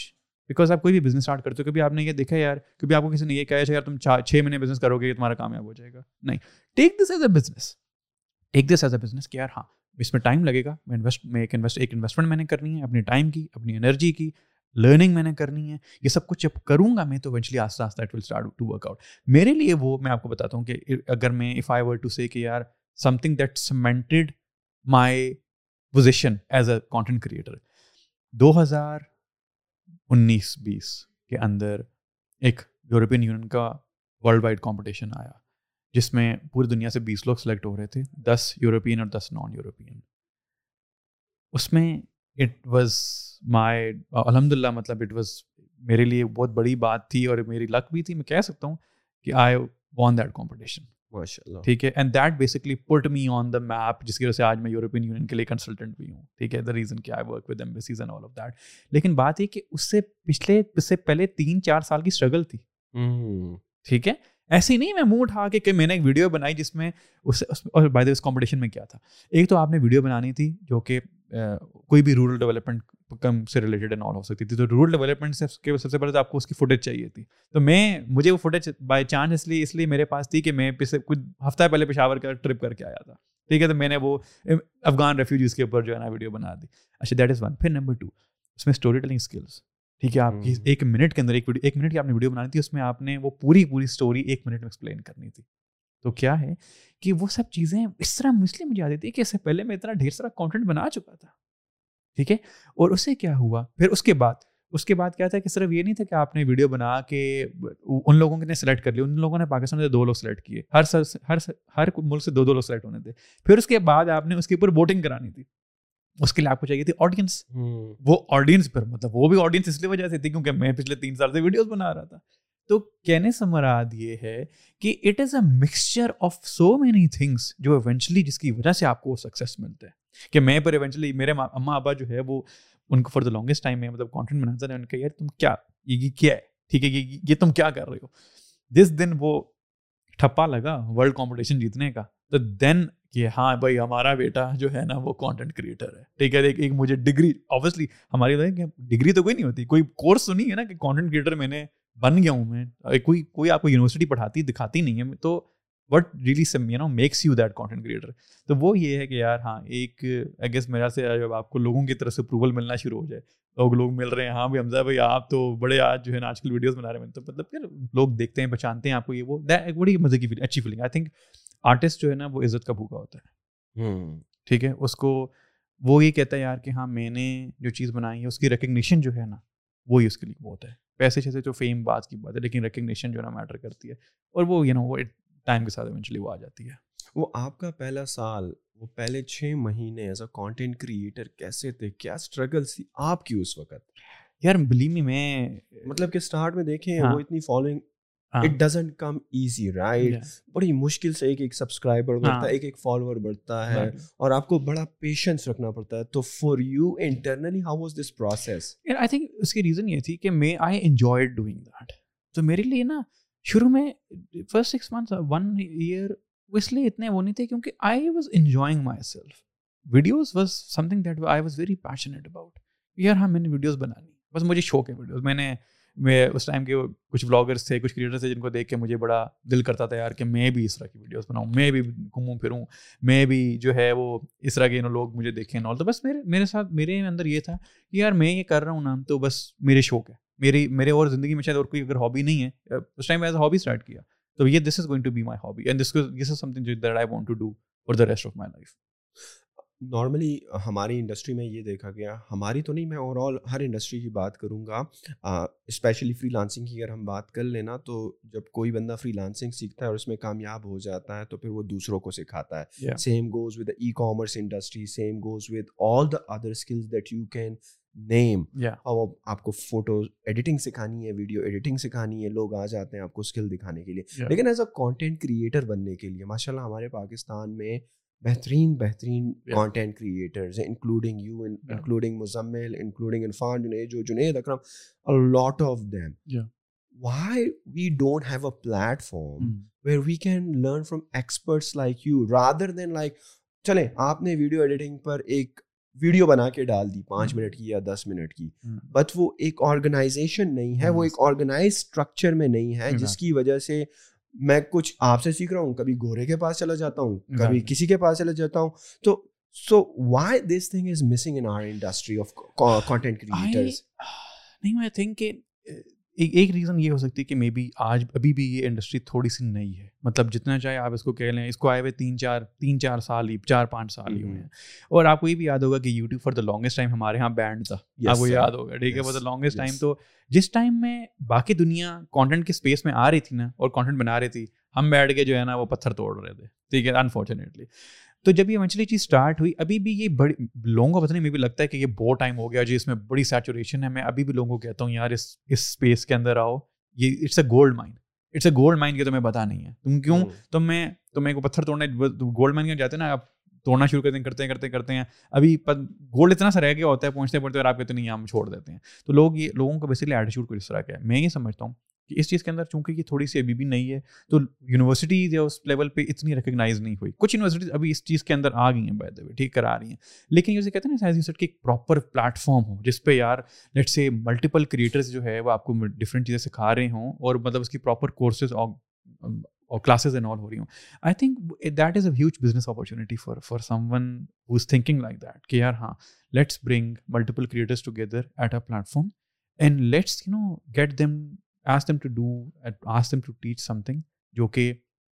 because آپ کوئی بھی بزنس اسٹارٹ کرتے ہو کبھی آپ نے یہ دیکھا یار کبھی آپ کو کسی نے یہ کہا اچھا یار تم چار چھ مہینے بزنس کرو گے تمہارا کامیاب ہو جائے گا نہیں take this as a business take this as a business کہ یار ہاں اس میں ٹائم لگے گا میں میں انویسٹ ایک انویسٹمنٹ میں نے کرنی ہے اپنے ٹائم کی اپنی انرجی کی لرننگ میں نے کرنی ہے یہ سب کچھ جب کروں گا میں تو ایونچلی آستہ آستہ it will start to work out میرے لیے وہ میں آپ کو بتاتا ہوں کہ اگر میں اف آئی ور ٹو سے کہ یار something that cemented my position as a content creator دو ہزار انیس بیس کے اندر ایک یورپین یونین کا ورلڈ وائڈ کمپٹیشن آیا جس میں پوری دنیا سے بیس لوگ سلیکٹ ہو رہے تھے دس یورپین اور دس نان یورپین اس میں اٹ واز مائی الحمد للہ مطلب اٹ واز میرے لیے بہت بڑی بات تھی اور میری لک بھی تھی میں کہہ سکتا ہوں کہ آئی وان دیٹ کمپٹیشن ٹھیک ہے and that basically put me on the map جس کی وجہ سے آج میں یورپین یونین کے لیے کنسلٹنٹ بھی ہوں ٹھیک ہے دا ریزن کہ I work with embassies and all of that لیکن بات یہ کہ اس سے پچھلے اس سے پہلے تین چار سال کی اسٹرگل تھی ٹھیک ہے ایسے ہی نہیں میں منہ اٹھا کے کہ میں نے ایک ویڈیو بنائی جس میں اس اور بائی دا اس کمپٹیشن میں کیا تھا ایک تو آپ نے ویڈیو بنانی تھی جو کہ کوئی بھی رورل ڈیولپمنٹ کم سے ریلیٹڈ نال ہو سکتی تھی تو رورل ڈیولپمنٹ سے سب سے پہلے تو آپ کو اس کی فوٹیج چاہیے تھی تو میں مجھے وہ فوٹیج بائی چانس اس لیے اس لیے میرے پاس تھی کہ میں پچھلے کچھ ہفتہ پہلے پشاور کا ٹرپ کر کے آیا تھا ٹھیک ہے تو میں نے وہ افغان ریفیوجیز کے اوپر جو ہے نا ویڈیو بنا دی اچھا دیٹ از ون پھر نمبر ٹو اس میں اسٹوری ٹیلنگ اسکلس ٹھیک ہے آپ کی ایک منٹ کے اندر ایک ویڈیو ایک منٹ کی آپ نے ویڈیو بنانی تھی اس میں آپ نے وہ پوری پوری اسٹوری ایک منٹ میں ایکسپلین کرنی تھی تو کیا ہے کہ وہ سب چیزیں اس طرح مسلم مجھے آتی تھی کہ اس سے پہلے میں اتنا ڈھیر سارا کانٹینٹ بنا چکا تھا ٹھیک ہے اور اس سے کیا ہوا پھر اس کے بعد اس کے بعد کیا تھا کہ صرف یہ نہیں تھا کہ آپ نے ویڈیو بنا کے ان لوگوں نے سلیکٹ کر لیا ان لوگوں نے پاکستان سے دو لوگ سلیکٹ کیے ہر سر ہر سر ہر ملک سے دو دو لوگ سلیکٹ ہونے تھے پھر اس کے بعد آپ نے اس کے اوپر ووٹنگ کرانی تھی اس کے لیے آپ کو چاہیے تھی آڈینس وہ آڈینس پر مطلب وہ بھی آڈینس اس لیے وجہ سے تھی کیونکہ میں پچھلے تین سال سے ویڈیوز بنا رہا تھا تو کہنے سے مراد یہ ہے کہ it is a mixture of so many things جو ایونچولی جس کی وجہ سے آپ کو وہ سکسیس ملتا ہے کہ میں پر ایونچولی میرے اما ابا جو ہے وہ ان کو فار دا لانگیسٹ ٹائم میں مطلب کانٹینٹ بناتا ہے ان کا یار تم کیا یہ کیا ہے ٹھیک ہے یہ یہ تم کیا کر رہے ہو جس دن وہ ٹھپا لگا ورلڈ کمپٹیشن جیتنے کا تو دین کہ ہاں بھائی ہمارا بیٹا جو ہے نا وہ کانٹینٹ کریٹر ہے ٹھیک ہے ایک مجھے ڈگری آبویسلی ہماری ڈگری تو کوئی نہیں ہوتی کوئی کورس تو نہیں ہے نا کہ کانٹینٹ کریٹر میں نے بن گیا ہوں میں کوئی کوئی آپ کو یونیورسٹی پڑھاتی دکھاتی نہیں ہے تو what really some you know makes you that content creator تو وہ یہ ہے کہ یار ہاں ایک آئی گیس میرا سے جب آپ کو لوگوں کی طرف سے اپروول ملنا شروع ہو جائے لوگ لوگ مل رہے ہیں ہاں بھائی حمزہ بھائی آپ تو بڑے آج جو ہے نا آج کل ویڈیوز بنا رہے ہیں تو مطلب پھر لوگ دیکھتے ہیں پہچانتے ہیں آپ کو یہ وہ بڑی مزے کی اچھی فیلنگ آئی تھنک آرٹسٹ جو ہے نا وہ عزت کا بھوکا ہوتا ہے ٹھیک ہے اس کو وہ یہ کہتا ہے یار کہ ہاں میں نے جو چیز بنائی ہے اس کی ریکگنیشن جو ہے نا وہی اس کے لیے بہت ہے پیسے شیسے جو فیم بات کی بات ہے لیکن ریکگنیشن جو ہے نا میٹر کرتی ہے اور وہ یو نو وہ ٹائم کے ساتھ ایونچولی وہ آ جاتی ہے وہ آپ کا پہلا سال وہ پہلے چھ مہینے ایز اے کانٹینٹ کریٹر کیسے تھے کیا اسٹرگل تھی آپ کی اس وقت یار بلیمی میں مطلب کہ اسٹارٹ میں دیکھیں ہاں۔ وہ اتنی following it doesn't come easy right بڑی مشکل سے ایک ایک سبسکرائبر بڑھتا ہے ہاں۔ ایک ایک فالوور بڑھتا ہے اور آپ کو بڑا پیشنس رکھنا پڑتا ہے تو for you internally how was this process I think اس کی ریزن یہ تھی کہ may I enjoy doing that تو میرے لیے نا شروع میں first six month one year وہ اس لیے اتنے وہ نہیں تھے کیونکہ I was enjoying myself videos was something that I was very passionate about یار ہاں میں نے ویڈیوز بنا لی بس مجھے شوق ہے ویڈیوز میں نے میں اس ٹائم کے کچھ بلاگرس تھے کچھ کریٹرس تھے جن کو دیکھ کے مجھے بڑا دل کرتا تھا یار کہ میں بھی اس طرح کی ویڈیوز بناؤں میں بھی گھوموں پھروں میں بھی جو ہے وہ اس طرح کے انہوں لوگ مجھے دیکھیں نال تو بس میرے میرے ساتھ میرے اندر یہ تھا کہ یار میں یہ کر رہا ہوں نا تو بس میرے شوق ہے میری میرے اور زندگی میں شاید اور کوئی اگر ہابی نہیں ہے اس ٹائم میں ایز اے ہابی اسٹارٹ کیا تو یہ this is going to be my hobby and this this is something that I want to do for the rest of my life normally ہماری انڈسٹری میں یہ دیکھا گیا ہماری تو نہیں میں اوور آل ہر انڈسٹری کی بات کروں گا اسپیشلی فری لانسنگ کی اگر ہم بات کر لینا تو جب کوئی بندہ فری لانسنگ سیکھتا ہے اور اس میں کامیاب ہو جاتا ہے تو پھر وہ دوسروں کو سکھاتا ہے same goes with ecommerce industry same goes with all the other skills that you can name اور آپ کو فوٹو ایڈیٹنگ سکھانی ہے ویڈیو ایڈیٹنگ سکھانی ہے لوگ آ جاتے ہیں آپ کو اسکل دکھانے کے لیے لیکن ایز اے کانٹینٹ کریئٹر بننے کے لیے ماشاء اللہ ہمارے پاکستان میں بہترین بہترین کانٹینٹ کریٹرز ہیں including you including Muzammil including Irfan Junaid جو Junaid Akram lot of them why we don't have a platform where we can learn from experts like you rather than like چلیں آپ نے video editing پر ایک video بنا کے ڈال دی پانچ منٹ کی یا دس منٹ کی بٹ وہ ایک آرگنائزیشن نہیں ہے وہ ایک آرگنائز اسٹرکچر میں نہیں ہے جس کی وجہ سے میں کچھ آپ سے سیکھ رہا ہوں کبھی گورے کے پاس چلا جاتا ہوں کبھی کسی کے پاس چلا جاتا ہوں تو so why this thing is missing industry of content کر ایک ریزن یہ ہو سکتی ہے کہ مے بی آج ابھی بھی یہ انڈسٹری تھوڑی سی نئی ہے مطلب جتنا چاہے آپ اس کو کہہ لیں اس کو آئے ہوئے تین چار تین چار سال ہی چار پانچ سال ہی ہوئے ہیں اور آپ کو یہ بھی یاد ہوگا کہ YouTube for the longest time ہمارے یہاں بینڈ تھا آپ کو یاد ہوگا ٹھیک ہے فار دا لانگیسٹ ٹائم تو جس ٹائم میں باقی دنیا کانٹینٹ کے اسپیس میں آ رہی تھی نا اور کانٹینٹ بنا رہی تھی ہم بیٹھ کے جو ہے نا وہ پتھر توڑ رہے تھے ٹھیک ہے انفارچونیٹلی تو جب یہ چیز اسٹارٹ ہوئی ابھی بھی یہ بڑی لوگوں کو پتہ نہیں مجھے بھی لگتا ہے کہ یہ بہت ٹائم ہو گیا جی اس میں بڑی سیچوریشن ہے میں ابھی بھی لوگوں کو کہتا ہوں یار اس اس اسپیس کے اندر آؤ یہ it's a gold mine it's a gold mine کی تمہیں پتا نہیں ہے تم کیوں تم میں تو کو پتھر توڑنے گولڈ مائن کے جاتے ہیں نا آپ توڑنا شروع کرتے کرتے ہیں ابھی گولڈ اتنا سا رہ گیا ہوتا ہے پہنچتے پہنچتے اور آپ کہتے نہیں چھوڑ دیتے ہیں تو لوگ یہ لوگوں کا بیسکلی کو اس طرح ہے میں یہ سمجھتا ہوں کہ اس چیز کے اندر چونکہ یہ تھوڑی سی ابھی بھی نہیں ہے تو یونیورسٹیز یا اس لیول پہ اتنی ریکگنائز نہیں ہوئی کچھ یونیورسٹیز ابھی اس چیز کے اندر آ گئی ہیں ٹھیک کرا رہی ہیں لیکن کہتے ہیں نا سائنس کی ایک پراپر پلیٹ فارم ہو جس پہ یار لیٹ سے ملٹیپل کریٹرز جو ہے وہ آپ کو ڈفرینٹ چیزیں سکھا رہے ہوں اور مطلب اس کی پراپر کورسز اور کلاسز انوالو ہو رہی ہوں I think that is a huge business opportunity for for someone who is thinking like that کہ یار ہاں let's bring multiple creators together at a platform and let's you know get them ask them to do ask them to teach something جو کہ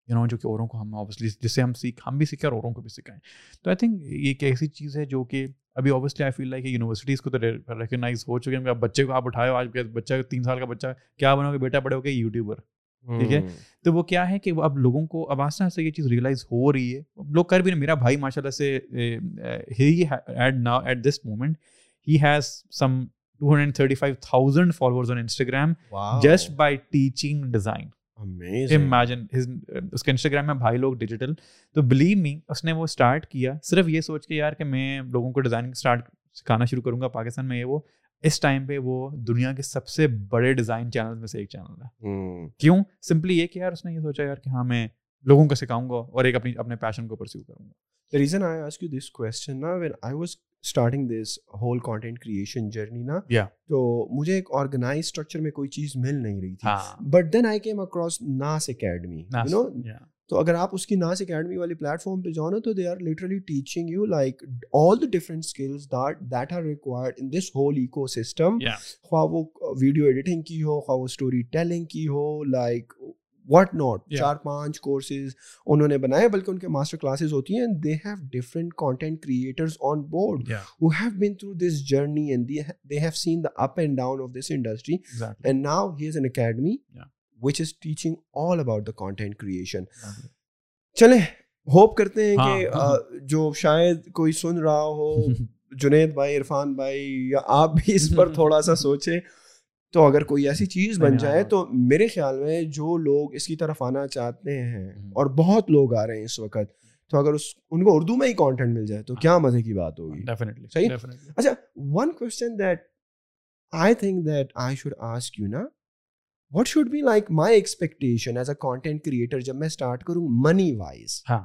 you know جو کہ اوروں کو ہم اوبیسلی جس سے ہم سیکھ ہم بھی سیکھیں اور اوروں کو بھی سکھائیں تو آئی تھنک یہ ایک ایسی چیز ہے جو کہ ابھی obviously I feel like universities کو تو ریکگنائز ہو چکے ہیں آپ بچے کو آپ اٹھاؤ آج بچہ تین سال کا بچہ کیا بنو گے بیٹا بڑے ہو گئے یوٹیوبر ٹھیک ہے تو وہ کیا ہے کہ وہ اب لوگوں کو اب آسان سے یہ چیز ریئلائز ہو رہی ہے لوگ کر بھی نہیں میرا بھائی ماشاء اللہ سے ہی at now at this moment he has some 235,000 followers on Instagram wow. just by teaching design. اس کے انسٹاگرام میں بھائی لوگ ڈیجیٹل تو بلیو می اس نے وہ وہ اسٹارٹ اسٹارٹ کیا صرف یہ یہ سوچ کے یار کہ میں میں لوگوں کو ڈیزائننگ سکھانا شروع کروں گا پاکستان اس ٹائم پہ وہ دنیا کے سب سے بڑے ڈیزائن چینل چینل میں میں سے ایک ایک ہے کیوں سمپلی یہ یہ کہ کہ یار یار اس نے سوچا ہاں لوگوں کو کو سکھاؤں گا گا اور اپنی اپنے پیشن پرسیو کروں reason I I ask you this question نا when was starting this whole content creation journey نا تو مجھے ایک آرگنائز اسٹرکچر میں کوئی چیز مل نہیں رہی تھی but then I came across Nas Academy تو اگر آپ اس کی ناس اکیڈمی والے پلیٹ فارم پہ جاؤ نا تو they are literally teaching you like all the different skills that are required in this whole ecosystem خواہ وہ ویڈیو ایڈیٹنگ کی ہو خواہ وہ اسٹوری ٹیلنگ کی ہو لائک واٹ ناٹ چار پانچ کورسز انہوں نے بنائے بلکہ ان کے ماسٹر کلاسز ہوتی ہیں they have different content creators on board who have been through this journey and they have seen the up and down of this industry and now he is an academy which is teaching all about the content creation چلے hope کرتے ہیں ہاں. کہ جو شاید کوئی سن رہا ہو جنید بھائی عرفان بھائی یا آپ بھی اس پر تھوڑا سا سوچیں تو اگر کوئی ایسی چیز بن جائے تو میرے خیال میں جو لوگ اس کی طرف آنا چاہتے ہیں اور بہت لوگ آ رہے ہیں اس وقت تو اگر اس ان کو اردو میں ہی کانٹینٹ مل جائے تو کیا مزے کی بات ہوگی صحیح اچھا one question that I think that I should ask you نا what should be like my expectation as a content creator جب میں اسٹارٹ کروں منی وائز ہاں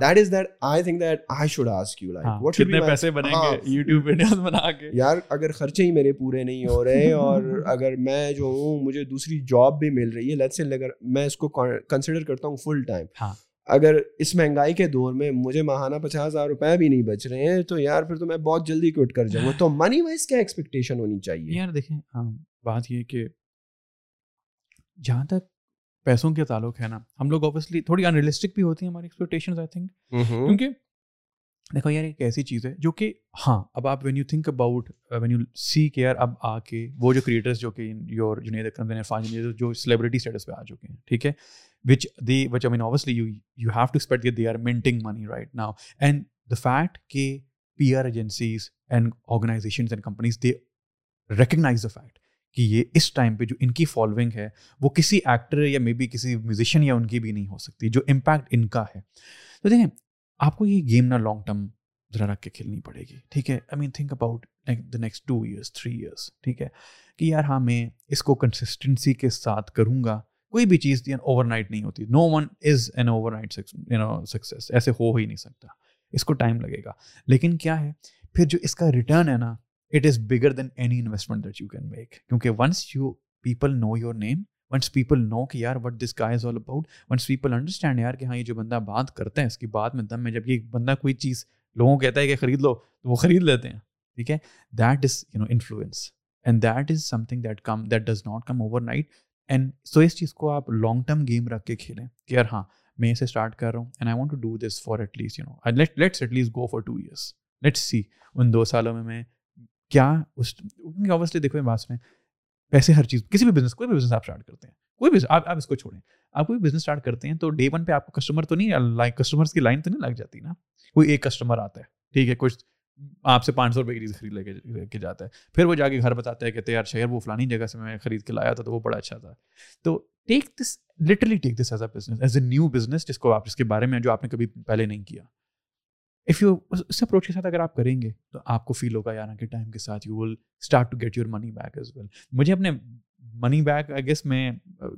that is that I think that I should ask you like what کتنے پیسے بنیں گے YouTube ہاں۔ ویڈیوز بنا کے یار اگر خرچے ہی میرے پورے نہیں ہو رہے اور اگر میں جو ہوں مجھے دوسری جاب بھی مل رہی ہے لیٹس سے اگر میں اس کو کنسیڈر کرتا ہوں فل ٹائم ہاں۔ اگر اس مہنگائی کے دور میں مجھے ماہانہ پچاس ہزار روپے بھی نہیں بچ رہے ہیں تو یار پھر تو میں بہت جلدی کوٹ کر جاؤں گا تو منی وائز کیا ایکسپیکٹیشن ہونی چاہیے یار دیکھیں ہاں، بات یہ کہ جہاں تک پیسوں کے تعلق ہے نا ہم لوگ اوبیسلی تھوڑی انریلسٹک بھی ہوتی ہیں ہماری ایکسپیکٹیشن آئی تھنک کیونکہ دیکھو یار ایک ایسی چیز ہے جو کہ ہاں اب آپ when you think about when you see یار اب آ کے وہ جو کریٹرس جو کہ یور جنید اکرم دین عرفان جنید جو سیلیبریٹی اسٹیٹس پہ آ چکے ہیں ٹھیک ہے which the which I mean obviously you you have to expect they are minting money right now and the fact کہ P R agencies and organisations and companies they recognise the fact کہ یہ اس time پہ جو ان کی following ہے وہ کسی actor یا مے بی کسی میوزیشین یا ان کی بھی نہیں ہو سکتی جو امپیکٹ ان کا ہے تو دیکھیں آپ کو یہ گیم نہ لانگ ٹرم ذرا رکھ کے کھیلنی پڑے گی ٹھیک ہے I mean think about the next two years three years ٹھیک ہے کہ یار ہاں میں اس کو کنسسٹنسی کے ساتھ کروں گا کوئی بھی چیز اوور یعنی نائٹ نہیں ہوتی no one is an overnight success ایسے ہو ہی نہیں سکتا اس کو ٹائم لگے گا لیکن کیا ہے پھر جو اس کا ریٹرن ہے نا it is is bigger than any investment that you you can make کیونکہ once once once people people people know know your name کہ کہ یار یار what this all about understand ہاں یہ جو بندہ بات کرتے ہیں اس کی بات میں دم میں جب یہ بندہ کوئی چیز لوگوں کو کہتا ہے کہ خرید لو تو وہ خرید لیتے ہیں ٹھیک ہے that is you know influence and that is something that come that does not come overnight and so اس چیز کو آپ لانگ ٹرم گیم رکھ کے کھیلیں کہ یار ہاں میں اسے اسٹارٹ کر رہا ہوں and I want to do this for at least you know let's at least go for two years let's see ان دو سالوں میں میں کیا اس کیونکہ دیکھو میں پیسے ہر چیز کسی بھی بزنس کوئی بھی بزنس آپ اسٹارٹ کرتے ہیں کوئی بھی آپ آپ اس کو چھوڑیں آپ کوئی بھی بزنس اسٹارٹ کرتے ہیں تو ڈے ون پہ آپ کو کسٹمر تو نہیں لائن کسٹمرس کی لائن تو نہیں لگ جاتی نا کوئی ایک کسٹمر آتا ہے ٹھیک ہے کچھ آپ سے پانچ سو روپئے کی چیز خرید لے کے لے کے جاتا ہے پھر وہ جا کے گھر بتاتا ہے کہتے یار شہر وہ فلانی جگہ سے میں خرید کے لایا تھا تو وہ بڑا اچھا تھا تو take this literally take this as a business as a new business جس کو آپ اس کے بارے میں جو آپ نے کبھی پہلے نہیں کیا اف یو اس اپروچ کے ساتھ اگر آپ کریں گے تو آپ کو فیل ہوگا یار ٹائم کے ساتھ you will start to get your money back as well مجھے اپنے منی بیک آئی گیس میں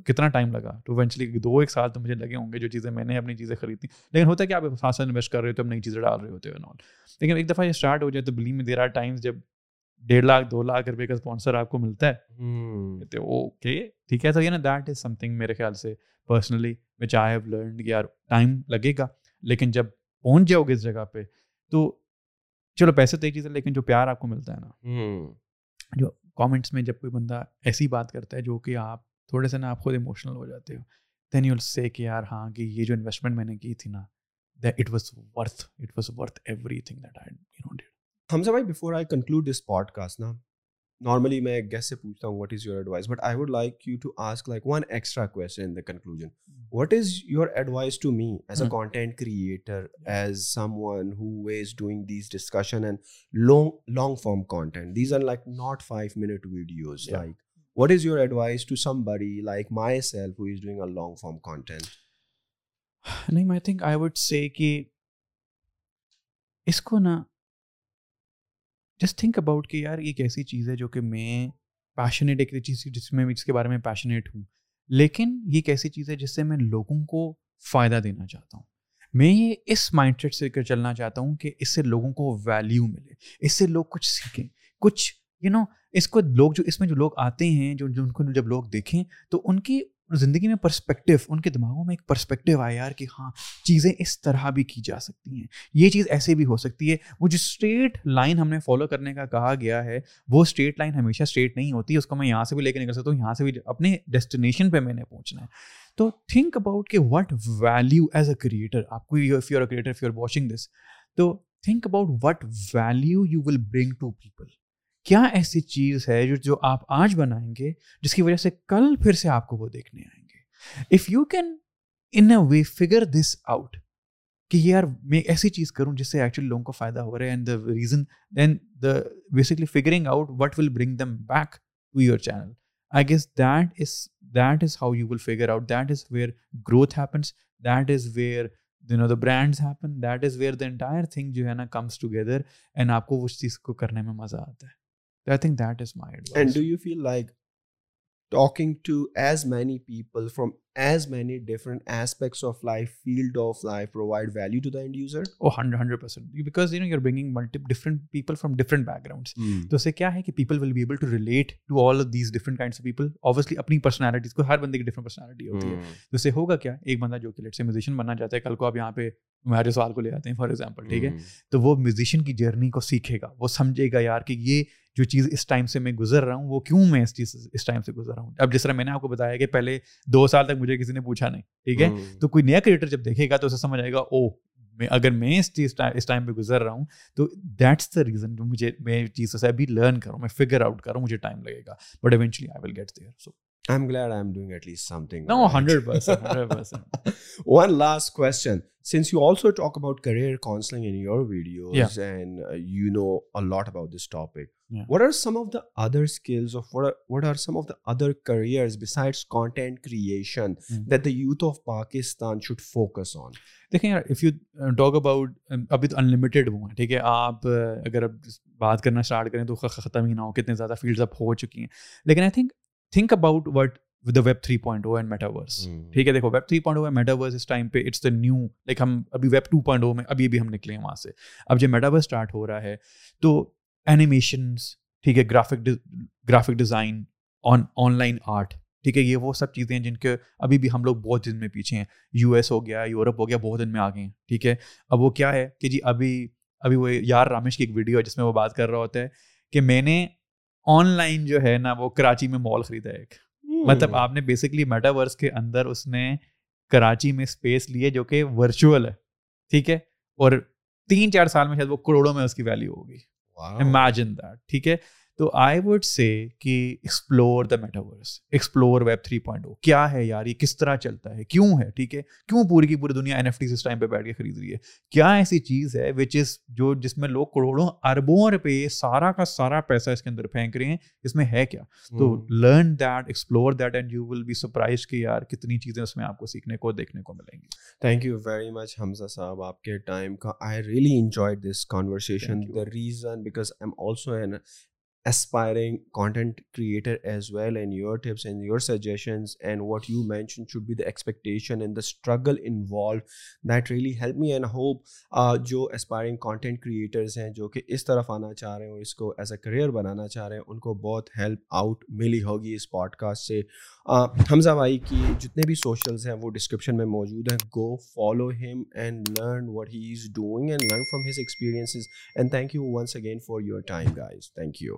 کتنا ٹائم لگا تو لگاچلی دو ایک سال تو مجھے لگے ہوں گے جو چیزیں میں نے اپنی چیزیں خریدی لیکن ہوتا ہے کہ آپ خان سے انویسٹ کر رہے ہوتے چیزیں ڈال رہے ہوتے ہیں لیکن ایک دفعہ یہ اسٹارٹ ہو جائے تو believe me there are times جب ڈیڑھ لاکھ دو لاکھ روپے کا اسپانسر آپ کو ملتا ہے تو اوکے ٹھیک ہے سر یہ نا دیٹ از سم تھنگ میرے خیال سے پرسنلی وچ آئی ہیو یار ٹائم لگے گا لیکن جب پہنچ جاؤ گے اس جگہ پہ تو چلو پیسے تو ایک چیز ہے لیکن جو پیار آپ کو ملتا ہے نا جو کامنٹس میں جب کوئی بندہ ایسی بات کرتا ہے جو کہ آپ تھوڑے سے نا آپ خود ایموشنل ہو جاتے ہو دین یو سے کہ یار ہاں کہ یہ جو انویسٹمنٹ میں نے کی تھی نا it was worth it was worth everything ہم سے بھائی before I conclude this podcast نا نارملی میں ایک گیسٹ سے پوچھتا ہوں what is your advice but I would like you to ask like one extra question in the conclusion what is your advice to me as a content creator as someone who is doing these discussion and long long form content these are like not five minute videos like what is your advice to somebody like myself who is doing a long form content نہیں I think I would say کہ اس کو نا just think about کہ یار ایک ایسی چیز ہے جو کہ میں پیشنیٹ ایک چیز جس میں اس کے بارے میں پیشنیٹ ہوں لیکن یہ ایک ایسی چیز ہے جس سے میں لوگوں کو فائدہ دینا چاہتا ہوں میں یہ اس مائنڈ سیٹ سے کر چلنا چاہتا ہوں کہ اس سے لوگوں کو ویلیو ملے اس سے لوگ کچھ سیکھیں کچھ یو نو اس کو لوگ جو اس میں جو لوگ آتے ہیں جو ان کو جب لوگ دیکھیں تو ان کی زندگی میں پرسپیکٹو ان کے دماغوں میں ایک پرسپیکٹو آیا یار کہ ہاں چیزیں اس طرح بھی کی جا سکتی ہیں یہ چیز ایسے بھی ہو سکتی ہے وہ جو اسٹریٹ لائن ہم نے فالو کرنے کا کہا گیا ہے وہ اسٹریٹ لائن ہمیشہ اسٹریٹ نہیں ہوتی اس کو میں یہاں سے بھی لے کے نکل سکتا ہوں یہاں سے بھی اپنے ڈیسٹینیشن پہ میں نے پہنچنا ہے تو تھنک اباؤٹ کہ what value as a creator آپ کو if if you you creator watching this تو think about what value you will bring to people کیا ایسی چیز ہے جو جو آپ آج بنائیں گے جس کی وجہ سے کل پھر سے آپ کو وہ دیکھنے آئیں گے if you can in a way figure this out کہ یار میں ایسی چیز کروں جس سے ایکچولی لوگوں کو فائدہ ہو رہا ہے and the reason then the basically figuring out what will bring them back to your channel I guess that is that is how you will figure out that is where growth happens that is where you know the brands happen that is where the entire thing جو ہے نا comes together and آپ کو اس چیز کو کرنے میں مزہ آتا ہے I think that is my and and do you you you feel like talking to to to to as as many many people people people people from from different different different different aspects of of of of life life field provide value the user oh hundred hundred percent because no bringing multi backgrounds تو اس سے کیا ہے کہ will be able relate all these kinds obviously اپنی personalities کو ہر بندے کی ڈفرنٹ پرسنالٹی ہوتی ہے تو اس سے ہوگا کیا ایک بندہ جو کہ لٹ سے میوزیشین بننا چاہتا ہے کل کو آپ یہاں پہ سوال کو لے جاتے ہیں فار ایگزامپل ٹھیک ہے تو وہ میوزیشین کی جرنی کو سیکھے گا وہ سمجھے گا یار کہ یہ جو چیز اس ٹائم سے میں گزر رہا ہوں وہ کیوں میں اس چیز اس ٹائم سے گزر رہا ہوں اب جس طرح میں نے آپ کو بتایا کہ پہلے دو سال تک مجھے کسی نے پوچھا نہیں ٹھیک ہے تو کوئی نیا کریٹر جب دیکھے گا تو اسے سمجھ آئے گا او میں اگر میں اس چیز اس ٹائم پہ گزر رہا ہوں تو دیٹس دا ریزن جو مجھے میں چیزوں سے ابھی لرن کروں میں فگر آؤٹ کروں مجھے ٹائم لگے گا but eventually I will get there so آپ اگر بات کرنا تو ختم ہی نہ ہونے فیلڈ اپ ہو چکی ہیں think about what with web three point O and metaverse ٹھیک ہے دیکھو web three point O metaverse اس ٹائم پہ اٹس دا نیو لائک ہم ابھی ویب ٹو پوائنٹ او میں ابھی بھی ہم نکلے ہیں وہاں سے اب جب میٹاورس اسٹارٹ ہو رہا ہے تو اینیمیشنس ٹھیک ہے graphic graphic design on online art ٹھیک ہے یہ وہ سب چیزیں ہیں جن کے ابھی بھی ہم لوگ بہت دن میں پیچھے ہیں یو ایس ہو گیا یورپ ہو گیا بہت دن میں آ گئے ہیں ٹھیک ہے اب وہ کیا ہے کہ جی ابھی ابھی وہ یار رامیش کی ایک ویڈیو ہے جس میں وہ بات کر رہا ہوتا ہے کہ میں نے آن لائن جو ہے نا وہ کراچی میں مال خریدا ہے ایک مطلب آپ نے بیسکلی میٹاورس کے اندر اس نے کراچی میں اسپیس لیے جو کہ ورچوئل ہے ٹھیک ہے اور تین چار سال میں شاید وہ کروڑوں میں اس کی ویلو ہوگی امیجن دیٹ ٹھیک ہے تو آئی وڈ سے کہ explore the metaverse explore web three point O کیا ہے یار یہ کس طرح چلتا ہے کیوں ہے ٹھیک ہے کیوں پوری کی پوری دنیا این ایف ٹیز اس ٹائم پہ بیٹھ کے خرید رہی ہے کیا ایسی چیز ہے وچ از جو جس میں لوگ کروڑوں اربوں روپے سارا کا سارا پیسہ اس کے اندر پھینک رہے ہیں اس میں ہے کیا تو learn that explore that and you will be surprise کہ یار کتنی چیزیں اس میں آپ کو سیکھنے کو دیکھنے کو ملیں گی thank you very much Hamza صاحب آپ کے ٹائم کا I really enjoy this conversation the reason because I am also an aspiring content creator as well and your tips and your suggestions and what you mention should be the expectation and the struggle involve that really help made hope جو aspiring content creators ہیں جو کہ اس طرف آنا چاہ رہے ہیں اور اس کو ایز اے کریئر بنانا چاہ رہے ہیں ان کو بہت ہیلپ آؤٹ ملی ہوگی اس پوڈ کاسٹ سے حمزہ بھائی کی جتنے بھی سوشلز ہیں وہ ڈسکرپشن میں موجود ہیں go follow him and learn what he is doing and learn from his experiences and thank you once again for your time guys thank you